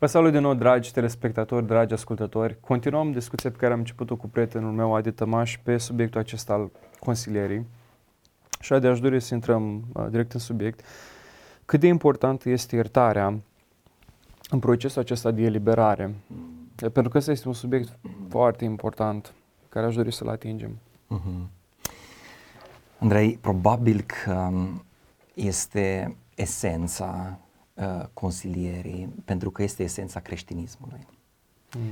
Vă salut din nou, dragi telespectatori, dragi ascultători. Continuăm discuția pe care am început-o cu prietenul meu, Adi Tămaș, pe subiectul acesta al consilierii. Și Adi, aș dori să intrăm uh, direct în subiect. Cât de important este iertarea în procesul acesta de eliberare? Pentru că ăsta este un subiect foarte important care aș dori să-l atingem. Uh-huh. Andrei, probabil că um, este esența uh, consilierii, pentru că este esența creștinismului. Mm.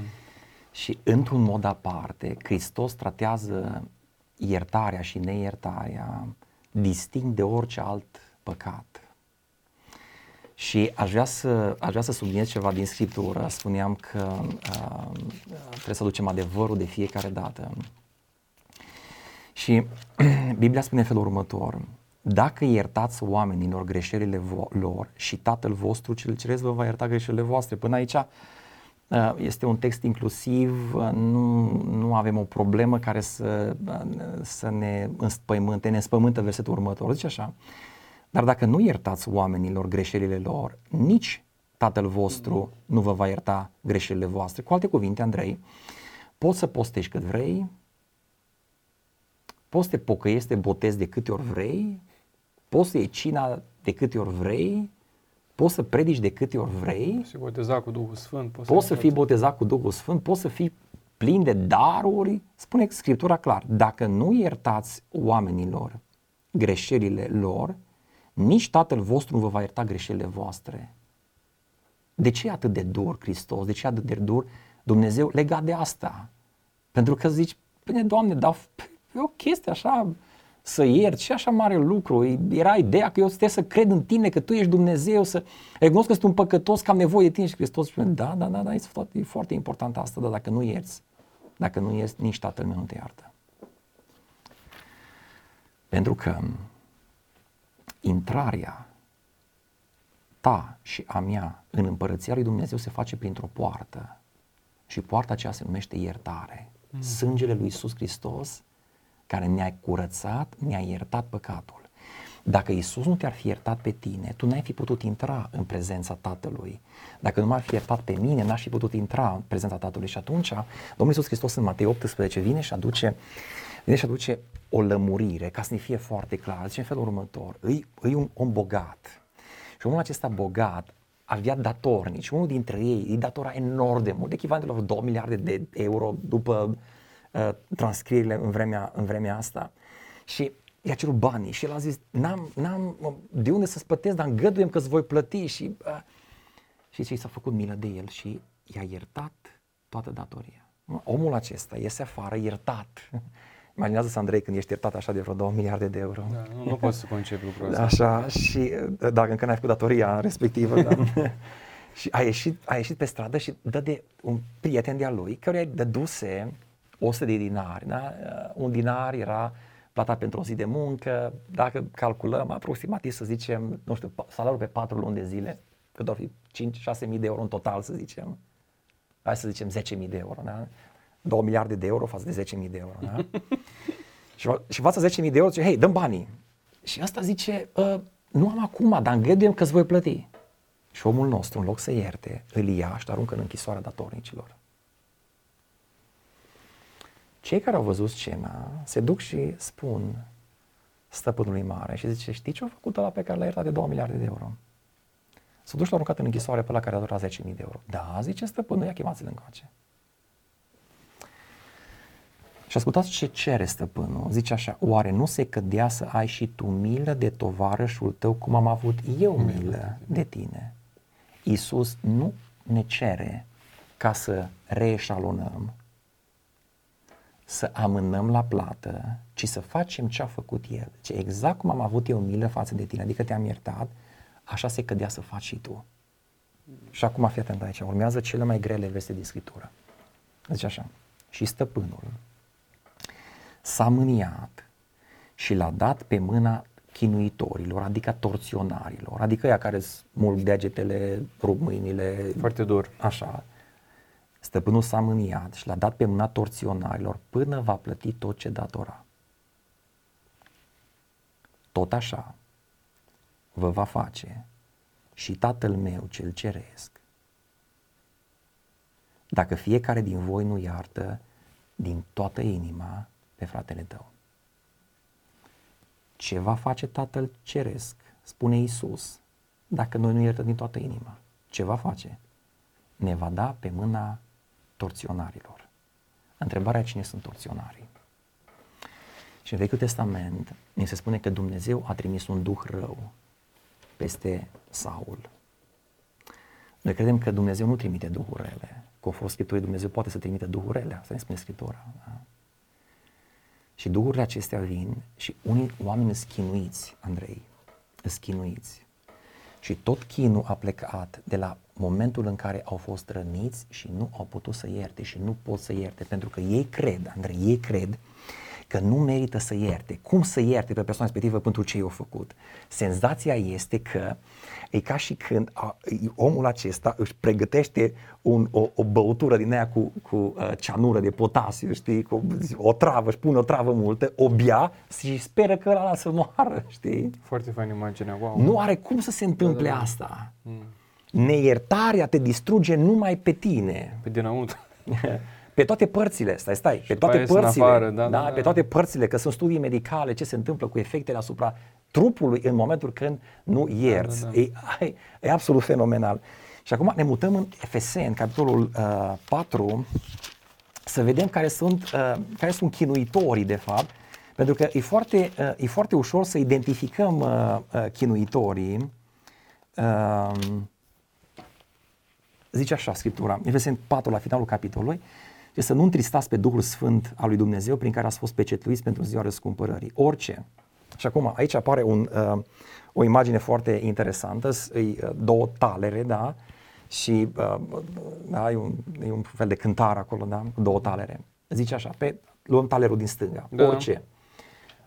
Și într-un mod aparte, Hristos tratează iertarea și neiertarea distinct de orice alt păcat. Și aș vrea să, aș vrea să subliniez ceva din Scriptură. Spuneam că uh, trebuie să ducem adevărul de fiecare dată. Și Biblia spune felul următor. Dacă iertați oamenilor greșelile vo- lor și Tatăl vostru cel ceresc vă va ierta greșelile voastre. Până aici uh, este un text inclusiv, uh, nu, nu avem o problemă care să, uh, să ne înspăimânte, ne înspăimântă versetul următor. Zice așa, dar dacă nu iertați oamenilor greșelile lor, nici Tatăl vostru nu vă va ierta greșelile voastre. Cu alte cuvinte, Andrei, poți să postești cât vrei, poți să te pocăiești, să te botezi de câte ori vrei, poți să iei cina de câte ori vrei, poți să predici de câte ori vrei. Poți să boteza cu Duhul Sfânt. Poți, poți să, să fii botezat cu Duhul Sfânt, poți să fii plin de daruri. Spune Scriptura clar, dacă nu iertați oamenilor greșelile lor, nici Tatăl vostru nu vă va ierta greșelile voastre. De ce e atât de dur Hristos? De ce e atât de dur Dumnezeu legat de asta? Pentru că zici, bine, Doamne, dar e o chestie așa, să ierți și așa mare lucru. Era ideea că eu trebuie să cred în tine, că tu ești Dumnezeu, să recunosc că sunt un păcătos, că am nevoie de tine și Hristos spune, da, da, da, da, e foarte, e foarte important asta, dar dacă nu ierți, dacă nu ierți, nici Tatăl meu nu te iartă. Pentru că intrarea ta și a mea în împărăția lui Dumnezeu se face printr-o poartă și poarta aceea se numește iertare. Mm. Sângele lui Isus Hristos care ne-a curățat, ne-a iertat păcatul. Dacă Isus nu te-ar fi iertat pe tine, tu n-ai fi putut intra în prezența Tatălui. Dacă nu m-ar fi iertat pe mine, n-aș fi putut intra în prezența Tatălui. Și atunci, Domnul Iisus Hristos în Matei 18 vine și aduce, vine și aduce o lămurire, ca să ne fie foarte clar. Zice în felul următor, îi, îi un om bogat. Și omul acesta bogat avea datornici. Unul dintre ei îi datora enorm de mult, echivalentul la 2 miliarde de euro după uh, transcrierile în vremea, în vremea asta. Și i-a cerut banii și el a zis, n-am, n-am de unde să-ți plătesc, dar îngăduiem că îți voi plăti. Și, uh, și ce s-a făcut milă de el și i-a iertat toată datoria. Omul acesta iese afară iertat. Imaginează-ți, Andrei, când ești iertat așa de vreo 2 miliarde de euro. Da, nu, nu poți să concepi lucrul ăsta. Așa, și uh, dacă încă n-ai făcut datoria respectivă, da. și a ieșit, a ieșit pe stradă și dă de un prieten de-a lui, căruia îi dăduse 100 de dinari. Da? Uh, un dinar era plata pentru o zi de muncă, dacă calculăm aproximativ să zicem, nu știu, salariul pe 4 luni de zile, cât ar fi 5-6 mii de euro în total să zicem, hai să zicem 10 mii de euro, da? 2 miliarde de euro față de 10 mii de euro, da? și, și față 10 mii de euro zice, hei, dăm banii. Și asta zice, ă, nu am acum, dar îngăduiem că îți voi plăti. Și omul nostru, în loc să ierte, îl ia și aruncă în închisoarea datornicilor. Cei care au văzut scena se duc și spun stăpânului mare și zice, știi ce a făcut ăla pe care l-a iertat de 2 miliarde de euro? S-a dus și l-a aruncat în închisoare pe la care a durat 10.000 de euro. Da, zice stăpânul, ia chemați-l încoace. Și ascultați ce cere stăpânul. Zice așa, oare nu se cădea să ai și tu milă de tovarășul tău cum am avut eu milă de tine? Iisus nu ne cere ca să reeșalonăm, să amânăm la plată, ci să facem ce a făcut El. Ce exact cum am avut eu milă față de tine, adică te-am iertat, așa se cădea să faci și tu. Și acum fii atent aici, urmează cele mai grele veste din Scriptură. Zice așa, și stăpânul s-a mâniat și l-a dat pe mâna chinuitorilor, adică torționarilor, adică ea care smulg degetele, rup mâinile. Foarte dur. Așa. Stăpânul s-a mâniat și l-a dat pe mâna torționarilor până va plăti tot ce datora. Tot așa vă va face și Tatăl meu cel ceresc dacă fiecare din voi nu iartă din toată inima pe fratele tău. Ce va face Tatăl Ceresc, spune Isus, dacă noi nu iertăm din toată inima? Ce va face? Ne va da pe mâna torționarilor. Întrebarea cine sunt torționarii? Și în Vechiul Testament ne se spune că Dumnezeu a trimis un duh rău peste Saul. Noi credem că Dumnezeu nu trimite duhuri rele. Conform Scripturii, Dumnezeu poate să trimite duhuri rele. Asta ne spune Scriptura. Da? Și duhurile acestea vin și unii oameni schinuiți, Andrei, schinuiți. Și tot chinul a plecat de la momentul în care au fost răniți și nu au putut să ierte și nu pot să ierte, pentru că ei cred, Andrei, ei cred că nu merită să ierte. Cum să ierte pe persoana respectivă pentru ce i-a făcut? Senzația este că e ca și când a, omul acesta își pregătește un, o, o băutură din aia cu, cu uh, ceanură de potasiu, știi, cu o travă, își pune o travă multă, o bea și speră că ăla să moară, știi? Foarte fain imaginea, wow. Nu are cum să se întâmple da, da, da. asta. Mm. Neiertarea te distruge numai pe tine. Pe dinăuntru. pe toate părțile, stai, stai, pe toate părțile, afară, da, da, da, pe toate părțile, că sunt studii medicale, ce se întâmplă cu efectele asupra trupului în momentul când nu ierți. Da, da, da. E, e absolut fenomenal. Și acum ne mutăm în Efeseni, capitolul uh, 4, să vedem care sunt, uh, care sunt chinuitorii, de fapt, pentru că e foarte, uh, e foarte ușor să identificăm uh, uh, chinuitorii. Uh, zice așa Scriptura, Efeseni 4, la finalul capitolului, și să nu întristați pe Duhul Sfânt al lui Dumnezeu prin care ați fost pecetuiți pentru ziua răscumpărării. Orice. Și acum, aici apare un, uh, o imagine foarte interesantă, uh, două talere, da, și uh, da, e, un, e un fel de cântar acolo, da, cu două talere. Zice așa, pe, luăm talerul din stânga, da. orice.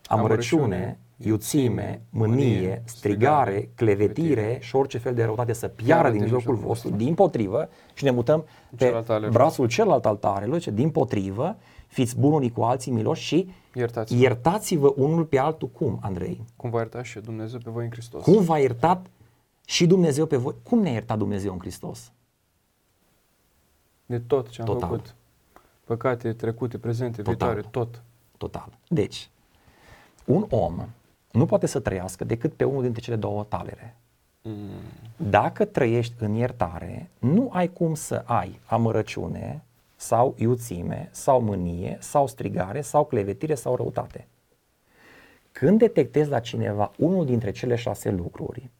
Amărăciune, iuțime, mânie, strigare, clevetire și orice fel de răutate să piară din mijlocul vostru, din potrivă, și ne mutăm pe brațul celălalt al tarelui, ce din potrivă, fiți buni unii cu alții miloși și Iertați-vă. iertați-vă unul pe altul cum, Andrei? Cum va ierta și Dumnezeu pe voi în Hristos. Cum va iertat și Dumnezeu pe voi? Cum ne-a iertat Dumnezeu în Hristos? De tot ce am Total. făcut. Păcate trecute, prezente, Total. viitoare, tot. Total. Deci, un om nu poate să trăiască decât pe unul dintre cele două talere. Mm. Dacă trăiești în iertare, nu ai cum să ai amărăciune sau iuțime sau mânie sau strigare sau clevetire sau răutate. Când detectezi la cineva unul dintre cele șase lucruri,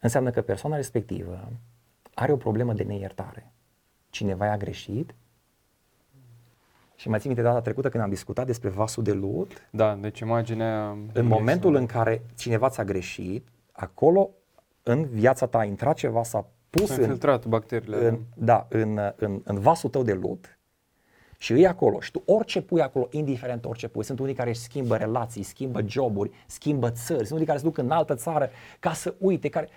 înseamnă că persoana respectivă are o problemă de neiertare. Cineva i-a greșit, și mai țin minte data trecută când am discutat despre vasul de lut. Da, deci imaginea... În momentul în care cineva ți-a greșit, acolo în viața ta a intrat ceva, s-a pus în, filtrat bacteriile. În, da, în, în, în vasul tău de lut și îi acolo și tu orice pui acolo, indiferent orice pui, sunt unii care își schimbă relații, schimbă joburi, schimbă țări, sunt unii care se duc în altă țară ca să uite, care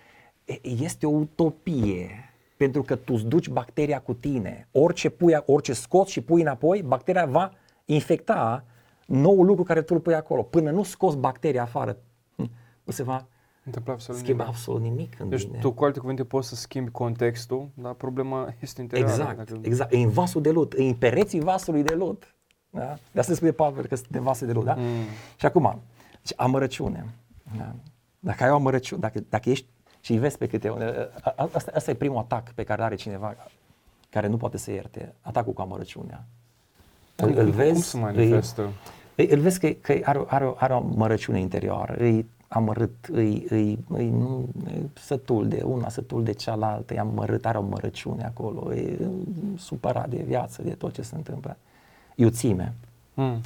este o utopie pentru că tu îți duci bacteria cu tine. Orice, pui, orice scoți și pui înapoi, bacteria va infecta noul lucru care tu îl pui acolo. Până nu scoți bacteria afară, hm, nu se va întâmpla absolut schimba nimic. absolut nimic în deci tine. tu cu alte cuvinte poți să schimbi contextul, dar problema este interioară. Exact, dacă... exact. E în vasul de lut, e în pereții vasului de lut. Da? De asta spune Pavel că sunt vase de lut. Da? Mm. Și acum, deci amărăciune. Da? Dacă ai o amărăciune, dacă, dacă ești și îi vezi pe câte unde. Asta, asta e primul atac pe care are cineva care nu poate să ierte. Atacul cu amărăciunea. Îl, îl vezi, cum se manifestă? Îi, îl vezi că, că are, are, are o amărăciune interioară. Îi amărât, îi, îi, îi, nu, e sătul de una, sătul de cealaltă, e amărât, are o mărăciune acolo, e supărat de viață, de tot ce se întâmplă. Iuțime. Mm.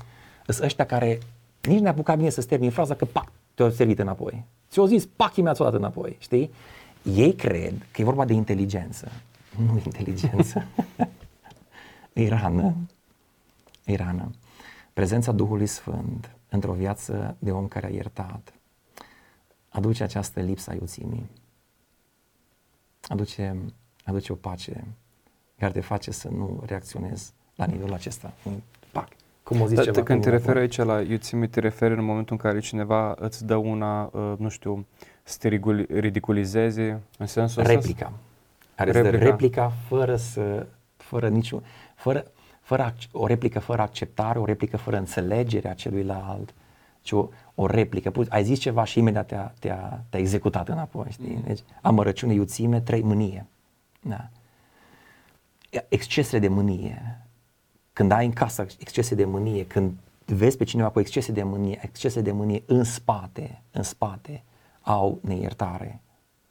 Sunt ăștia care nici ne-a apucat bine să-ți termini fraza că pac, te-au servit înapoi. Ți-o zis, pac, mi-ați dat înapoi, știi? Ei cred că e vorba de inteligență. Nu inteligență. e rană. E rană. Prezența Duhului Sfânt într-o viață de om care a iertat aduce această lipsă a iuțimii. Aduce, aduce o pace care te face să nu reacționezi la nivelul acesta. Pac, cum o zice da, Când te referi aici la iuțime, te referi în momentul în care cineva îți dă una, uh, nu știu, să te ridiculizeze, în sensul Replica. Care replica. replica fără să, fără niciun, fără, fără ac- o replică fără acceptare, o replică fără înțelegere a celuilalt, ci o, o replică. Pu- Ai zis ceva și imediat te-a, te-a, te-a executat înapoi, știi? Deci, amărăciune, iuțime, trei, mânie. Da. Excesele de mânie. Când ai în casă excese de mânie, când vezi pe cineva cu excese de mânie, excese de mânie în spate, în spate, au neiertare.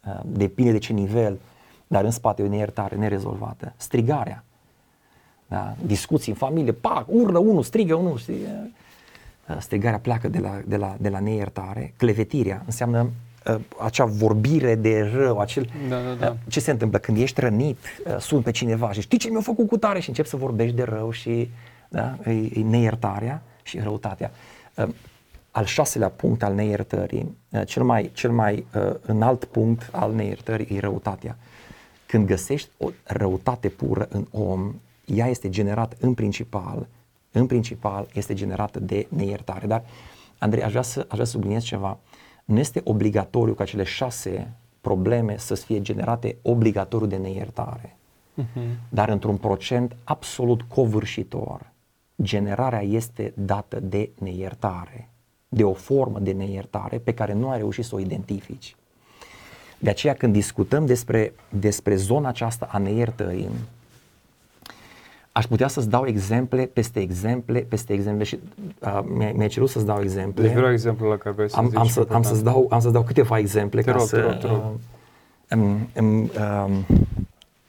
Uh, Depinde de ce nivel, dar în spate e o neiertare nerezolvată. Strigarea. Da? Discuții în familie, pac, urlă unul, strigă unul, știi? Uh, Strigarea pleacă de la, de la, de la neiertare. Clevetirea înseamnă uh, acea vorbire de rău, acel, Da, da, da. uh, ce se întâmplă când ești rănit, uh, suni pe cineva și știi ce mi-a făcut cu tare și începi să vorbești de rău și da, e, e neiertarea și răutatea. Uh, Al șaselea punct al neiertării, uh, cel mai, cel mai uh, înalt punct al neiertării e răutatea. Când găsești o răutate pură în om, ea este generată în principal, în principal este generată de neiertare. Dar, Andrei, aș vrea să, aș vrea să subliniez ceva. Nu este obligatoriu ca cele șase probleme să fie generate obligatoriu de neiertare. Dar într-un procent absolut covârșitor, generarea este dată de neiertare, de o formă de neiertare pe care nu ai reușit să o identifici. De aceea când discutăm despre, despre zona aceasta a neiertării, aș putea să-ți dau exemple peste exemple, peste exemple și uh, mi-ai, mi-ai cerut să-ți dau exemple. Deci vreau exemplul la care vrei să am, zici. am, și să, am, important. să-ți dau, am să-ți dau câteva exemple Te ca rog, să... te rog, te rog. uh, îmi- îmi, um,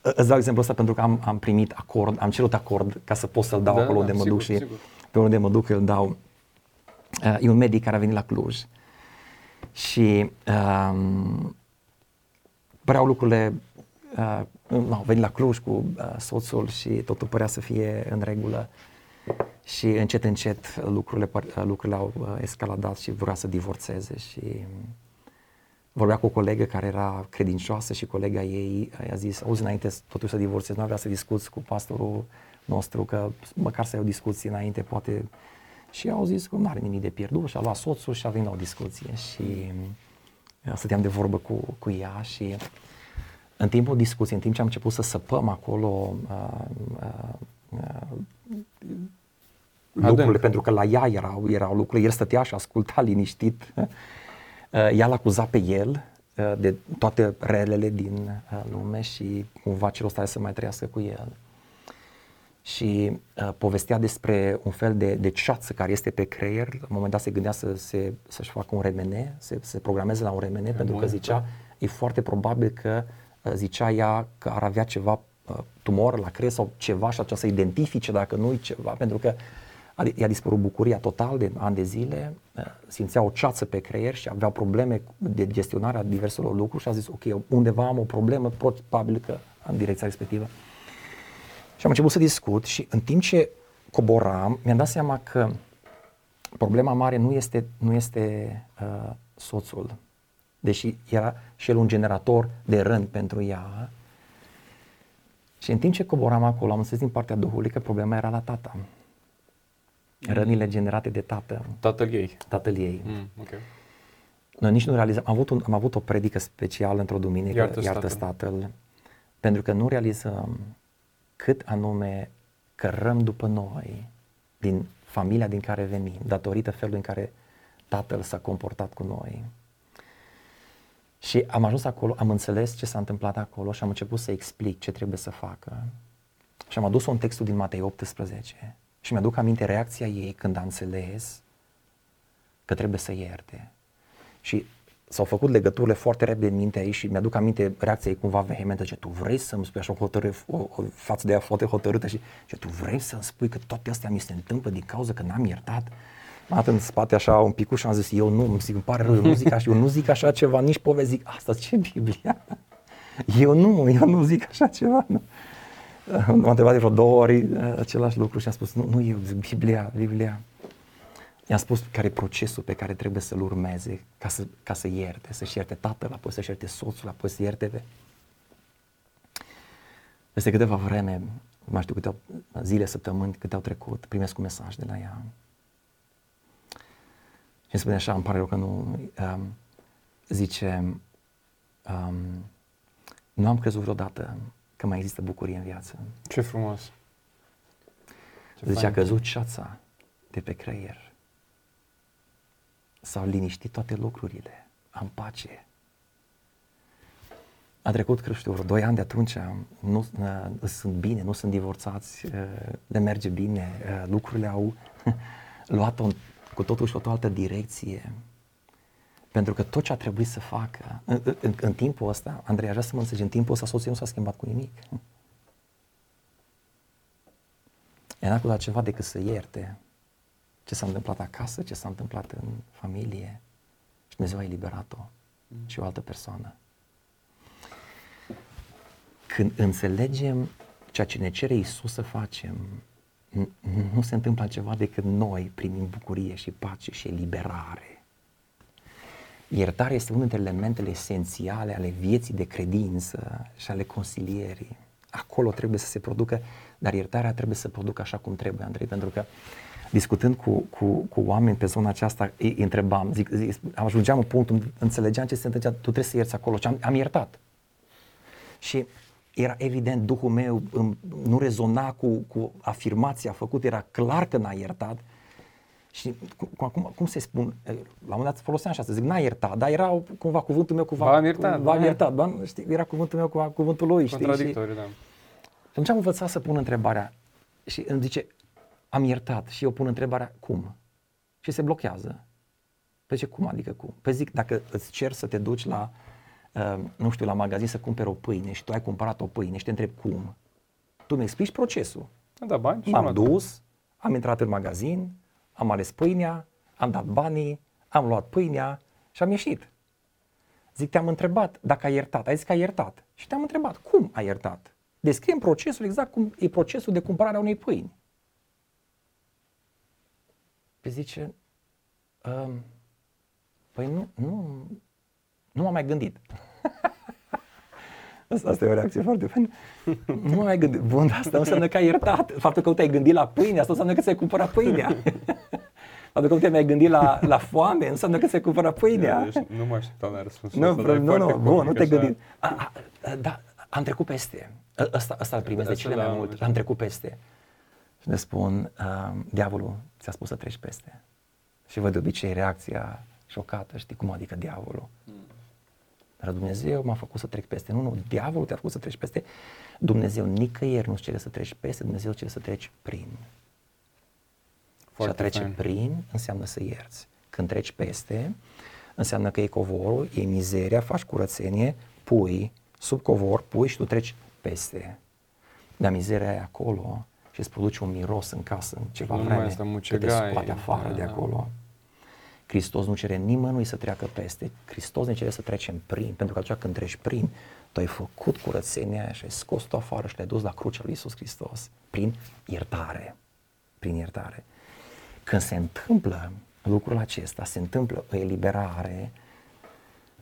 îți dau exemplul ăsta pentru că am, am primit acord, am cerut acord ca să pot să-l dau Da, acolo da, unde mă sigur, duc și sigur. pe unde mă duc îl dau. Uh, e un medic care a venit la Cluj și um, păreau lucrurile, uh, nu, au venit la Cluj cu uh, soțul și totul părea să fie în regulă. Și încet, încet lucrurile, păr- lucrurile au uh, escaladat și vrea să divorțeze și um, vorbea cu o colegă care era credincioasă și colega ei i-a zis, auzi, înainte totuși să divorțezi, nu vrea să discuți cu pastorul nostru, că măcar să ai o discuție înainte, poate... Și au zis că nu are nimic de pierdut și a luat soțul și a venit la o discuție și uh, stăteam de vorbă cu, cu ea și în timpul discuției, în timp ce am început să săpăm acolo uh, uh, uh, lucrurile, pentru că la ea erau, erau lucrurile, el stătea și asculta liniștit. Uh, Ea l-a acuzat pe el uh, de toate relele din uh, lume și cumva celul ăsta să mai trăiască cu el. Și uh, povestea despre un fel de, de ceață care este pe creier. La un moment dat se gândea să se, să-și facă un RMN, să se programeze la un RMN, pentru că bun, zicea, e foarte probabil că uh, zicea ea că ar avea ceva uh, tumor la creier sau ceva și atunci să identifice dacă nu e ceva, pentru că a, i-a dispărut bucuria total de ani de zile, uh, simțea o ceață pe creier și avea probleme de gestionarea diverselor lucruri și a zis, ok, undeva am o problemă, probabil că în direcția respectivă. Și am început să discut și în timp ce coboram, mi-am dat seama că problema mare nu este, nu este uh, soțul, deși era și el un generator de rând pentru ea. Și în timp ce coboram acolo, am înțeles din partea Duhului că problema era la tata. Rănile generate de tată, Tatăl ei. tatăl ei. Mm, ok. Noi nici nu realizăm, am avut, un, am avut o predică specială într-o duminică, Iartă-ți Iartă-ți tatăl. tatăl, pentru că nu realizăm cât anume cărăm după noi din familia din care venim, datorită felului în care tatăl s-a comportat cu noi. Și am ajuns acolo, am înțeles ce s-a întâmplat acolo și am început să explic ce trebuie să facă. Și am adus un textul din Matei 18 și mi-aduc aminte reacția ei când a înțeles că trebuie să ierte. Și s-au făcut legăturile foarte repede în mintea ei și mi-aduc aminte reacția ei cumva vehementă, ce tu vrei să-mi spui așa o hotărâre, o, o față de ea foarte hotărâtă și ce tu vrei să-mi spui că toate astea mi se întâmplă din cauza că n-am iertat. M-am dat în spate așa un pic și am zis, eu nu, îmi zic, îmi pare rău, eu nu zic așa, eu nu zic așa ceva, nici povesti, zic, asta ce Biblia? Eu nu, eu nu zic așa ceva. Nu. M-a întrebat de vreo două ori uh, același lucru și am spus, nu, nu eu, zic, Biblia, Biblia. I-am spus care e procesul pe care trebuie să-l urmeze ca să, ca să ierte, să-și ierte tatăl, apoi să-și ierte soțul, apoi să ierte pe... Peste câteva vreme, nu mai știu câte au, zile, săptămâni, câte au trecut, primesc un mesaj de la ea. Și îmi spune așa, îmi pare rău că nu... Um, zice, um, nu am crezut vreodată că mai există bucurie în viață. Ce frumos. Ce Zice, fain. a căzut ceața de pe creier. S-au liniștit toate lucrurile. Am pace. A trecut, cred știu, vreo 2 ani de atunci, nu uh, sunt bine, nu sunt divorțați, uh, le merge bine, uh, lucrurile au luat-o cu totul și o altă direcție. Pentru că tot ce a trebuit să facă, în, în, în timpul ăsta, Andrei, așa să mă înțelegi, în timpul ăsta soția nu s-a schimbat cu nimic. Ea n-a făcut ceva decât să ierte ce s-a întâmplat acasă, ce s-a întâmplat în familie și Dumnezeu a eliberat-o mm. și o altă persoană. Când înțelegem ceea ce ne cere Isus să facem, nu se întâmplă altceva decât noi primim bucurie și pace și eliberare. Iertarea este unul dintre elementele esențiale ale vieții de credință și ale consilierii. Acolo trebuie să se producă, dar iertarea trebuie să producă așa cum trebuie, Andrei, pentru că discutând cu, cu, cu oameni pe zona aceasta, îi întrebam, zic, zic, ajungeam în punctul, înțelegeam ce se întâmplă, tu trebuie să ierți acolo și am, am iertat. Și era evident, Duhul meu nu rezona cu, cu afirmația făcută, era clar că n-a iertat. Și cum, cum se spun, la un moment dat foloseam așa, să zic, n-a iertat, dar era cumva cuvântul meu cumva... V-am iertat, V-am da. iertat, da, știi, era cuvântul meu cumva cuvântul lui, știi? Contradictoriu, și, da. Și atunci am învățat să pun întrebarea și îmi zice, am iertat și eu pun întrebarea, cum? Și se blochează. Păi ce, cum adică cum? Păi zic, dacă îți cer să te duci la uh, nu știu, la magazin să cumperi o pâine și tu ai cumpărat o pâine și te întrebi cum, tu mi explici procesul. Da, bani și M-am dus, am intrat în magazin, am ales pâinea, am dat banii, am luat pâinea și am ieșit. Zic, te-am întrebat dacă ai iertat. Ai zis că ai iertat. Și te-am întrebat, cum ai iertat? Descriem procesul exact cum e procesul de cumpărare a unei pâini. Păi zice, um, păi nu, nu, nu m-am mai gândit. Asta, asta e o reacție foarte faină. Nu m-am mai gândit. Bun, asta înseamnă că ai iertat. Faptul că nu te-ai gândit la pâine, asta înseamnă că ți-ai cumpărat pâinea. Faptul că nu te-ai mai gândit la, la foame, înseamnă că ți-ai cumpărat pâinea. Deci nu mă așteptam la răspunsul nu, ăsta, nu, nu, bun, nu te-ai gândit. A, a, da, am trecut peste. Ăsta, ăsta îl primesc de cele mai mult. Am trecut peste. Și ne spun, uh, diavolul ți-a spus să treci peste. Și văd de obicei reacția șocată, știi cum adică diavolul. Mm. Dar Dumnezeu m-a făcut să trec peste. Nu, nu, diavolul te-a făcut să treci peste. Dumnezeu nicăieri nu-ți cere să treci peste, Dumnezeu cere să treci prin. Foarte și a trece fain. prin înseamnă să ierți. Când treci peste, înseamnă că e covorul, e mizeria, faci curățenie, pui sub covor, pui și tu treci peste. Dar mizeria e acolo și îți produce un miros în casă în ceva nu vreme, că te scoate afară da, de acolo. Da. Hristos nu cere nimănui să treacă peste. Hristos ne cere să trecem prin, pentru că atunci când treci prin, tu ai făcut curățenia și ai scos-o afară și le-ai dus la crucea lui Isus Hristos prin iertare. Prin iertare. Când se întâmplă lucrul acesta, se întâmplă o eliberare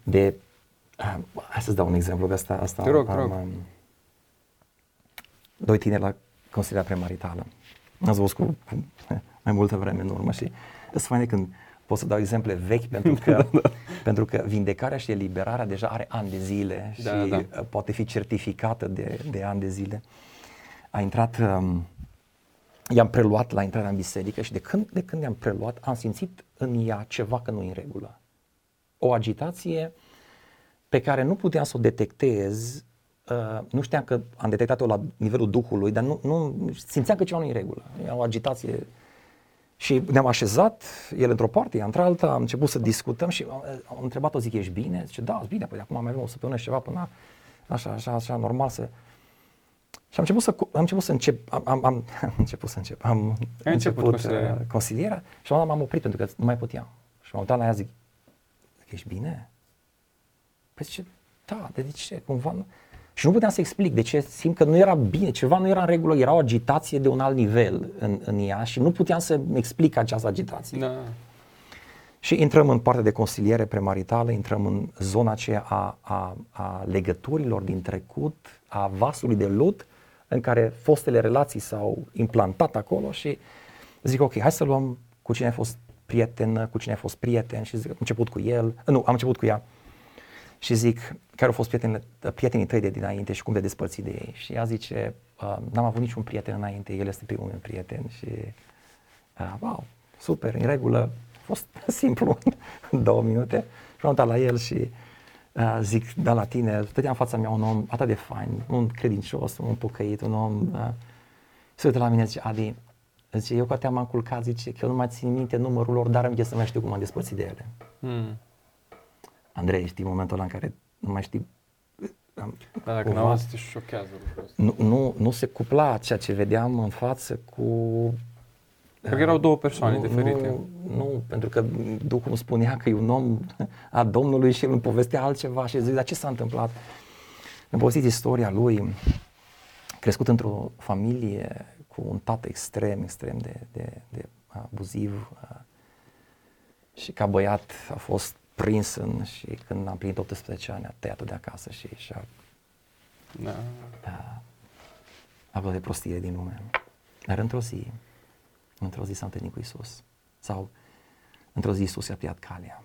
de... Uh, hai să-ți dau un exemplu, că asta... asta Te rog, am, rog. Um, doi tineri la consilierea premaritală. Ați văzut cu, cu mai multă vreme în urmă și sunt faine când pot să dau exemple vechi pentru că, da, da. pentru că vindecarea și eliberarea deja are ani de zile da, și da. Uh, poate fi certificată de, de ani de zile. A intrat, um, i-am preluat la intrarea în biserică și de când, de când i-am preluat am simțit în ea ceva că nu e în regulă. O agitație pe care nu puteam să o detectez, uh, nu știam că am detectat-o la nivelul Duhului, dar nu, nu simțeam că ceva nu e în regulă. E o agitație și ne-am așezat, el într-o parte, ea într-alta, am început să discutăm și am întrebat-o, zic, ești bine? Zice, da, bine, păi acum mai avem o săptămână și ceva până așa, așa, așa, normal să... Și am început să, am început să încep, am, am, am, am început să încep, am Ai început, început consilierea. Uh, consilierea și la m-am oprit pentru că nu mai puteam. Și m-am uitat la ea, zic, ești bine? Păi zice, da, de ce? Cumva nu... Și nu puteam să explic de ce simt că nu era bine, ceva nu era în regulă, era o agitație de un alt nivel în, în ea și nu puteam să explic această agitație. Da. Și intrăm în partea de consiliere premaritală, intrăm în zona aceea a, a, a legăturilor din trecut, a vasului de lut, în care fostele relații s-au implantat acolo și zic, ok, hai să luăm cu cine a fost prieten, cu cine a fost prieten și zic, am început cu el, nu, am început cu ea și zic, care au fost prietenii, prietenii tăi de dinainte și cum te despărți de ei? Și ea zice, uh, n-am avut niciun prieten înainte, el este primul meu prieten și uh, wow, super, în regulă, a fost simplu, în două minute și am la el și uh, zic, da la tine, stătea în fața mea un om atât de fain, un credincios, un pocăit, un om, uh, se uită la mine și zice, Adi, zice, eu cu atâtea m-am culcat, zice, că eu nu mai țin minte numărul lor, dar îmi să mai știu cum am despărțit de ele. Hmm. Andrei, știi momentul ăla în care nu mai știi da, dacă nu te șochează lucrul ăsta. Nu, nu, nu se cupla ceea ce vedeam în față cu... Cred că erau două persoane nu, diferite. Nu, nu, pentru că Duhul îmi spunea că e un om a Domnului și el îmi povestea altceva și zic, dar ce s-a întâmplat? Am povestit istoria lui, crescut într-o familie cu un tată extrem, extrem de, de, de abuziv și ca băiat a fost prins în și când am plinit 18 ani a tăiat de acasă și și-a da. a, a de prostie din lume. Dar într-o zi, într-o zi s-a întâlnit cu Isus. Sau într-o zi Isus i-a pliat calea.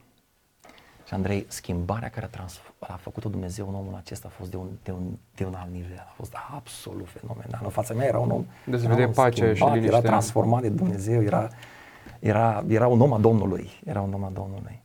Și Andrei, schimbarea care a, trans- a făcut-o Dumnezeu în omul acesta a fost de un, de, un, de un alt nivel. A fost absolut fenomenal. În fața mea era un om de se vede pacea și liniștea. Era transformat de Dumnezeu, era, era, era un om a Domnului. Era un om a Domnului.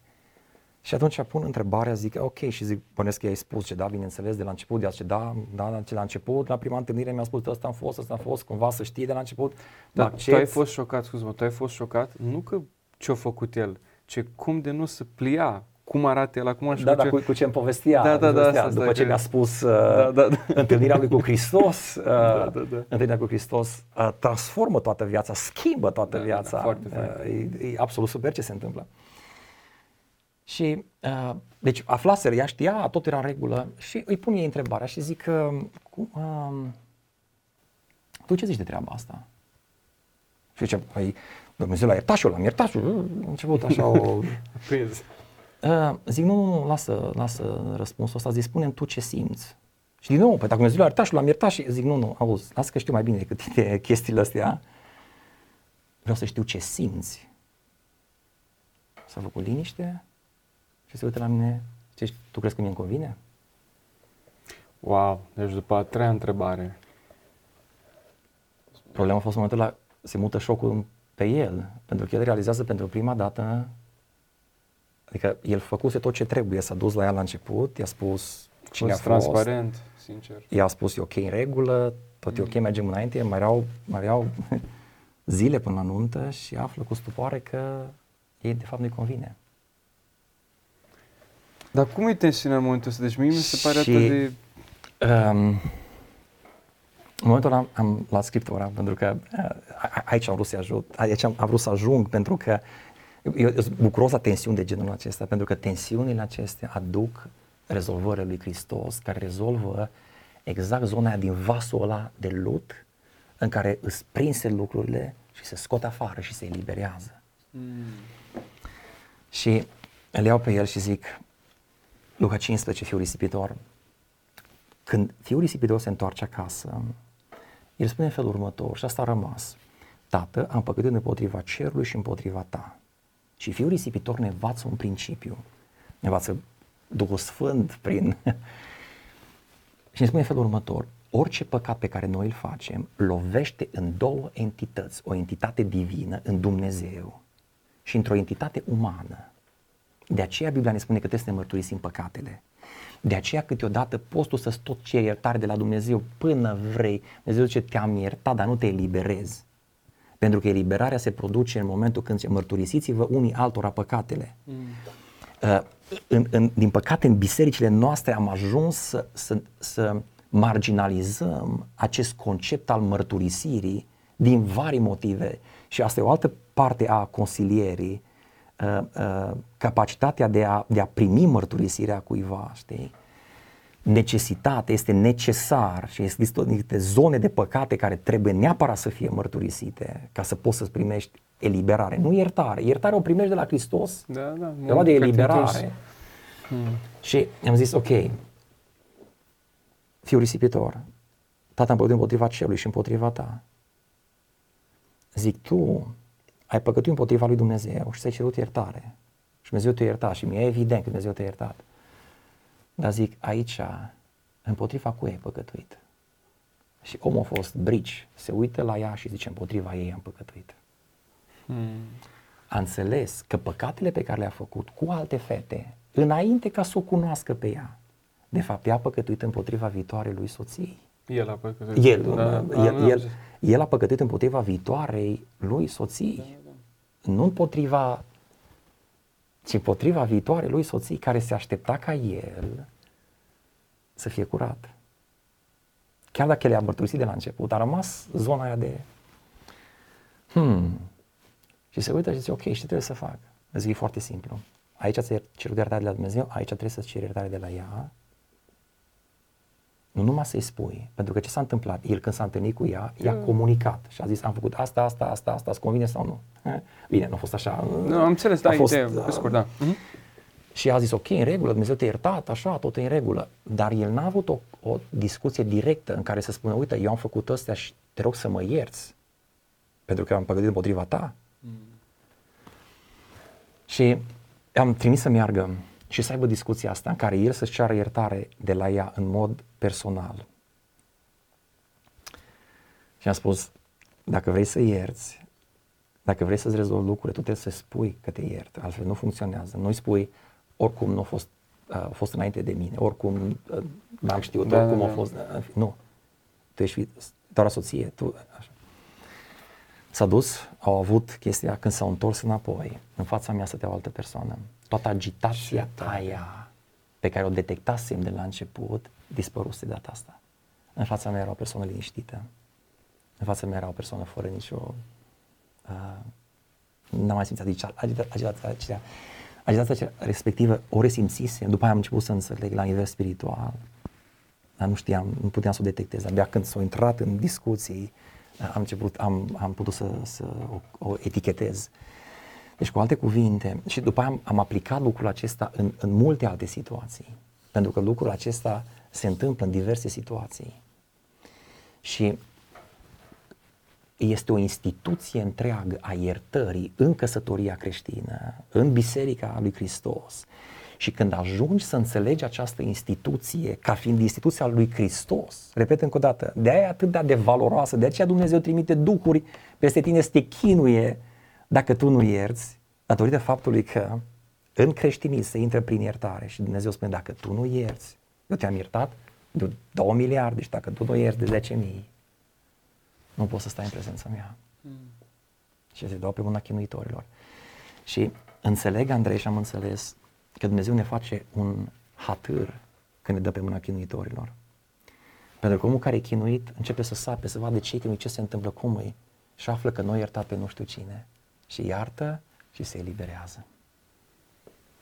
Și atunci pun întrebarea, zic, ok, și zic, bănesc că ai spus ce da, bineînțeles, de la început, de ce da, da, de la început, la prima întâlnire mi-a spus, ăsta am fost, ăsta am fost, cumva să știi de la început. Dar tu ai fost șocat, scuze-mă, tu ai fost șocat, nu că ce-a făcut el, ce cum de nu se plia cum arată el acum și da, cu, da, ce... cu, cu ce îmi povestea, da, da, da, asta, după ce că... mi-a spus uh, da, da, da. întâlnirea lui cu Hristos, uh, da, da, da. întâlnirea cu Hristos uh, transformă toată viața, schimbă toată da, viața, da, da, foarte, uh, e, e absolut super ce se întâmplă. Și, uh, deci aflaseră, ea știa, tot era în regulă și îi pun ei întrebarea și zic, uh, cu, uh, tu ce zici de treaba asta? Și zice, păi, Dumnezeu l-a iertat și eu l-am iertat și uh, a început așa o... uh, zic, nu, nu, lasă, lasă răspunsul ăsta, zic, spune tu ce simți. Și din nou, păi dacă Dumnezeu l-a iertat și l-am iertat și zic, nu, nu, auzi, lasă că știu mai bine decât tine chestiile astea. Vreau să știu ce simți. S-a făcut liniște, și se uită la mine, ce, tu crezi că mi-e convine? Wow, deci după a treia întrebare. Problema a fost în momentul ăla, se mută șocul pe el, pentru că el realizează pentru prima dată, adică el făcuse tot ce trebuie, s-a dus la ea la început, i-a spus cine a fost, transparent, sincer. I-a spus e ok în regulă, tot mm. e ok, mergem înainte, mai erau, mai erau zile până la nuntă și află cu stupoare că ei de fapt nu-i convine. Dar cum e tensiunea în momentul ăsta? Deci mie mi se pare și, atât de... Um, în momentul ăla am, am luat scriptura pentru că uh, aici am vrut să ajut, aici am, am vrut să ajung pentru că eu sunt bucuros la tensiuni de genul acesta, pentru că tensiunile acestea aduc rezolvările lui Hristos, care rezolvă exact zona aia din vasul ăla de lut în care îți prinse lucrurile și se scot afară și se eliberează. Mm. Și îl iau pe el și zic, Luca 15, fiul risipitor. Când fiul risipitor se întoarce acasă, el spune în felul următor și asta a rămas. Tată, am păcătuit împotriva cerului și împotriva ta. Și fiul risipitor ne învață un principiu. Ne învață Duhul Sfânt prin... și ne spune în felul următor. Orice păcat pe care noi îl facem lovește în două entități. O entitate divină în Dumnezeu și într-o entitate umană. De aceea Biblia ne spune că trebuie să ne mărturisim păcatele. De aceea câteodată postul să-ți tot ceri iertare de la Dumnezeu până vrei. Dumnezeu zice, te-am iertat, dar nu te eliberezi. Pentru că eliberarea se produce în momentul când se mărturisiți-vă unii altora păcatele. Mm. Uh, în, în, din păcate, în bisericile noastre am ajuns să, să, să marginalizăm acest concept al mărturisirii din vari motive. Și asta e o altă parte a consilierii uh, uh, capacitatea de a, de a primi mărturisirea cuiva, știi? Necesitate, este necesar și există niște zone de păcate care trebuie neapărat să fie mărturisite ca să poți să primești eliberare, nu iertare. Iertare o primești de la Hristos, da, da, de de eliberare. Hmm. Și am zis, ok, fiu risipitor, tata am păcătuit împotriva celui și împotriva ta. Zic, tu ai păcătuit împotriva lui Dumnezeu și ți-ai cerut iertare. Și Dumnezeu te-a iertat și mi-e evident că Dumnezeu te-a iertat. Dar zic, aici, împotriva cui ai păcătuit? Și omul a fost brici, se uită la ea și zice, împotriva ei am păcătuit. Hmm. A înțeles că păcatele pe care le-a făcut cu alte fete, înainte ca să o cunoască pe ea, de fapt ea a păcătuit împotriva viitoarei lui soției. El a păcătuit. El, da, el, da, el, el, el a păcătuit împotriva viitoarei lui soții. Da, da. Nu împotriva, ci împotriva viitoarei lui soții, care se aștepta ca el să fie curat. Chiar dacă le-a mărturisit de la început, a rămas zona aia de hmm. Și se uită și zice, ok, ce trebuie să fac? Zic, e foarte simplu. Aici ți-ai cerut iertare de la Dumnezeu, aici trebuie să-ți ceri iertare de la ea. Nu numai să-i spui, pentru că ce s-a întâmplat? El când s-a întâlnit cu ea, i-a mm. comunicat și a zis, am făcut asta, asta, asta, asta, îți convine sau nu? Bine, nu a fost așa. Nu, am înțeles, da, fost, ideea, pe scurt, da. Mm-hmm. Și a zis, ok, în regulă, Dumnezeu te-a iertat, așa, tot e în regulă. Dar el n-a avut o, o discuție directă în care să spună, uite, eu am făcut astea și te rog să mă ierți, pentru că am păgătit împotriva ta. Mm. Și am trimis să meargă și să aibă discuția asta în care el să-și ceară iertare de la ea în mod personal. Și am spus, dacă vrei să ierți, dacă vrei să-ți rezolvi lucrurile, tu trebuie să spui că te iert, altfel nu funcționează. Nu-i spui, oricum nu a fost, a fost înainte de mine, oricum n-am știut, da, oricum da, da. a fost, nu. Tu ești doar soție, tu, așa. S-a dus, au avut chestia când s-au întors înapoi, în fața mea stătea o altă persoană. Toată agitația aia pe care o detectasem de la început, dispăruse data asta. În fața mea era o persoană liniștită. În fața mea era o persoană fără nicio... Uh, n-am mai simțit agitația, agitația aceea agitația respectivă o resimțisem, după aia am început să înțeleg la nivel spiritual, dar nu știam, nu puteam să o detectez. Abia când s-au intrat în discuții, am început, am, am putut să, să o, o etichetez. Deci, cu alte cuvinte, și după aia am, am aplicat lucrul acesta în, în multe alte situații. Pentru că lucrul acesta se întâmplă în diverse situații. Și este o instituție întreagă a iertării în căsătoria creștină, în Biserica lui Hristos. Și când ajungi să înțelegi această instituție ca fiind instituția lui Hristos, repet încă o dată, de aia e atât de valoroasă, de aceea Dumnezeu trimite duhuri peste tine să te chinuie dacă tu nu ierți, datorită faptului că în creștinism se intră prin iertare și Dumnezeu spune dacă tu nu ierți, eu te-am iertat de 2 miliarde și dacă tu nu ierți de 10 mii, nu poți să stai în prezența mea. Mm. Și se dau pe mâna chinuitorilor. Și înțeleg, Andrei, și am înțeles că Dumnezeu ne face un hatâr când ne dă pe mâna chinuitorilor. Pentru că omul care e chinuit începe să sape, să vadă ce chinuit, ce se întâmplă, cum e și află că noi iertat pe nu știu cine. Și iartă și se eliberează.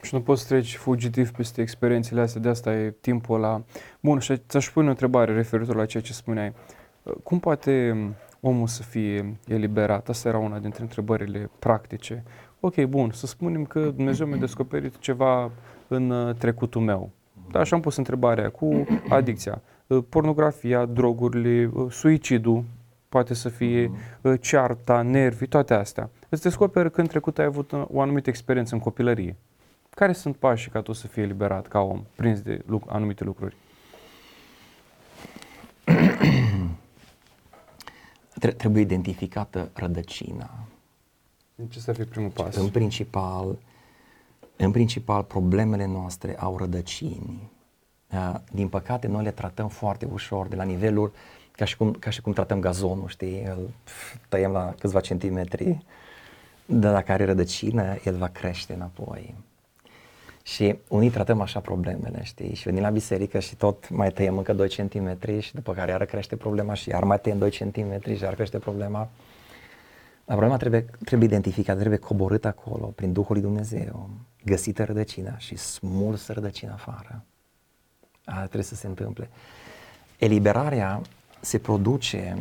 Și nu poți treci fugitiv peste experiențele astea, de asta e timpul la... Bun, și ți-aș pune o întrebare referitor la ceea ce spuneai. Cum poate omul să fie eliberat? Asta era una dintre întrebările practice. Ok, bun, să spunem că Dumnezeu mi-a descoperit ceva în uh, trecutul meu. Da, și am pus întrebarea cu adicția, uh, pornografia, drogurile, uh, suicidul, poate să fie cearta, nervi, toate astea. Îți descoperi că în trecut ai avut o anumită experiență în copilărie. Care sunt pașii ca tu să fii eliberat ca om, prins de anumite lucruri? trebuie identificată rădăcina. Ce să fie primul pas? În principal, în principal, problemele noastre au rădăcini. Uh, din păcate, noi le tratăm foarte ușor, de la nivelul, ca și cum, ca și cum tratăm gazonul, știi? Îl tăiem la câțiva centimetri, dar dacă are rădăcină, el va crește înapoi. Și unii tratăm așa problemele, știi? Și venim la biserică și tot mai tăiem încă 2 cm și după care iar crește problema și iar mai tăiem 2 cm și iar crește problema. Dar problema trebuie, trebuie identificată, trebuie coborât acolo prin Duhul lui Dumnezeu, găsită rădăcina și smulsă rădăcina afară. Asta trebuie să se întâmple. Eliberarea se produce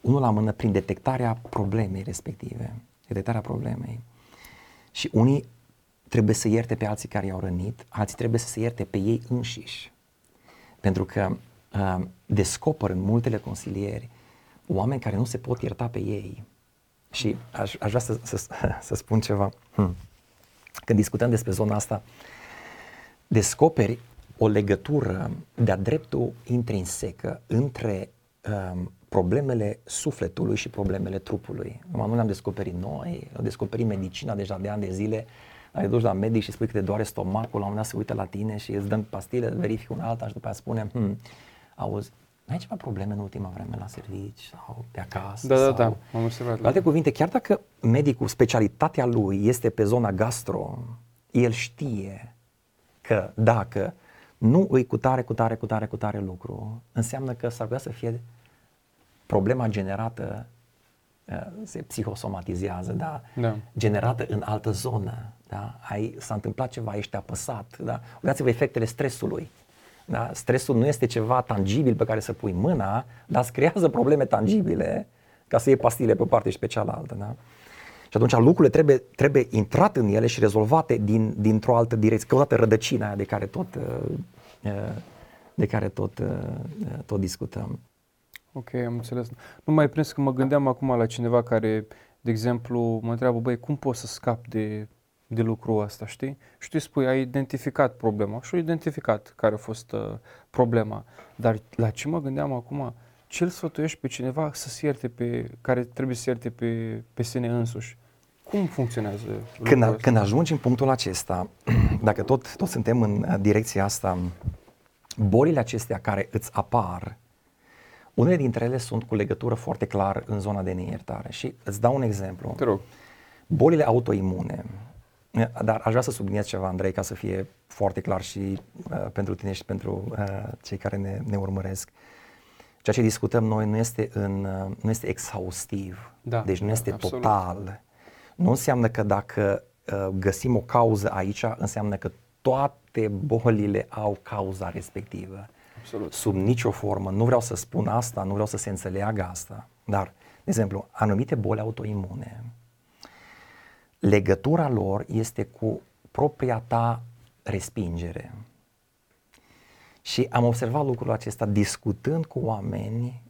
unul la mână prin detectarea problemei respective, detectarea problemei. Și unii trebuie să ierte pe alții care i-au rănit, alții trebuie să se ierte pe ei înșiși. Pentru că uh, descoper în multele consilieri oameni care nu se pot ierta pe ei. Și aș, aș vrea să, să, să spun ceva. Hmm. Când discutăm despre zona asta, descoperi o legătură de-a dreptul intrinsecă între um, problemele sufletului și problemele trupului. Numai nu le-am descoperit noi, le-am descoperit medicina deja de ani de zile. Ai duci la medic și spui că te doare stomacul, la un moment dat se uită la tine și îți dăm pastile, verifică un alta și după aceea spune, hm, auzi, ai ceva probleme în ultima vreme la servici sau de acasă? Da, sau... da, da, am observat. Cu alte cuvinte, chiar dacă medicul, specialitatea lui este pe zona gastro, el știe că dacă nu îi cu tare, cu tare, cu tare, cu tare lucru, înseamnă că s-ar putea să fie problema generată uh, se psihosomatizează, da? Da. generată în altă zonă. Da? Ai, s-a întâmplat ceva, ești apăsat. Da? Uitați-vă efectele stresului. Da? Stresul nu este ceva tangibil pe care să pui mâna, dar îți creează probleme tangibile ca să iei pastile pe o parte și pe cealaltă. Da? Și atunci lucrurile trebuie, trebuie intrat în ele și rezolvate din, dintr-o altă direcție, căutată rădăcina aia de care tot, uh, uh, de care tot, uh, tot discutăm. Ok, am înțeles. Nu mai prins că mă gândeam acum la cineva care, de exemplu, mă întreabă, băi, cum pot să scap de, de lucrul ăsta, știi? Și tu îi spui, ai identificat problema și ai identificat care a fost uh, problema. Dar la ce mă gândeam acum? Ce îl sfătuiești pe cineva să se ierte pe, care trebuie să se ierte pe, pe sine însuși? Cum funcționează Când, lucrul când ajungi în punctul acesta, dacă tot, tot suntem în uh, direcția asta, bolile acestea care îți apar, unele dintre ele sunt cu legătură foarte clar în zona de neiertare. Și îți dau un exemplu. Te rog. Bolile autoimune, dar aș vrea să subliniez ceva, Andrei, ca să fie foarte clar și uh, pentru tine și pentru uh, cei care ne, ne urmăresc. Ceea ce discutăm noi nu este, în, uh, nu este exhaustiv, Da, deci nu da, este absolut. total. Nu înseamnă că dacă uh, găsim o cauză aici, înseamnă că toate bolile au cauza respectivă. Absolut. Sub nicio formă. Nu vreau să spun asta, nu vreau să se înțeleagă asta. Dar, de exemplu, anumite boli autoimune, legătura lor este cu propria ta respingere. Și am observat lucrul acesta discutând cu oameni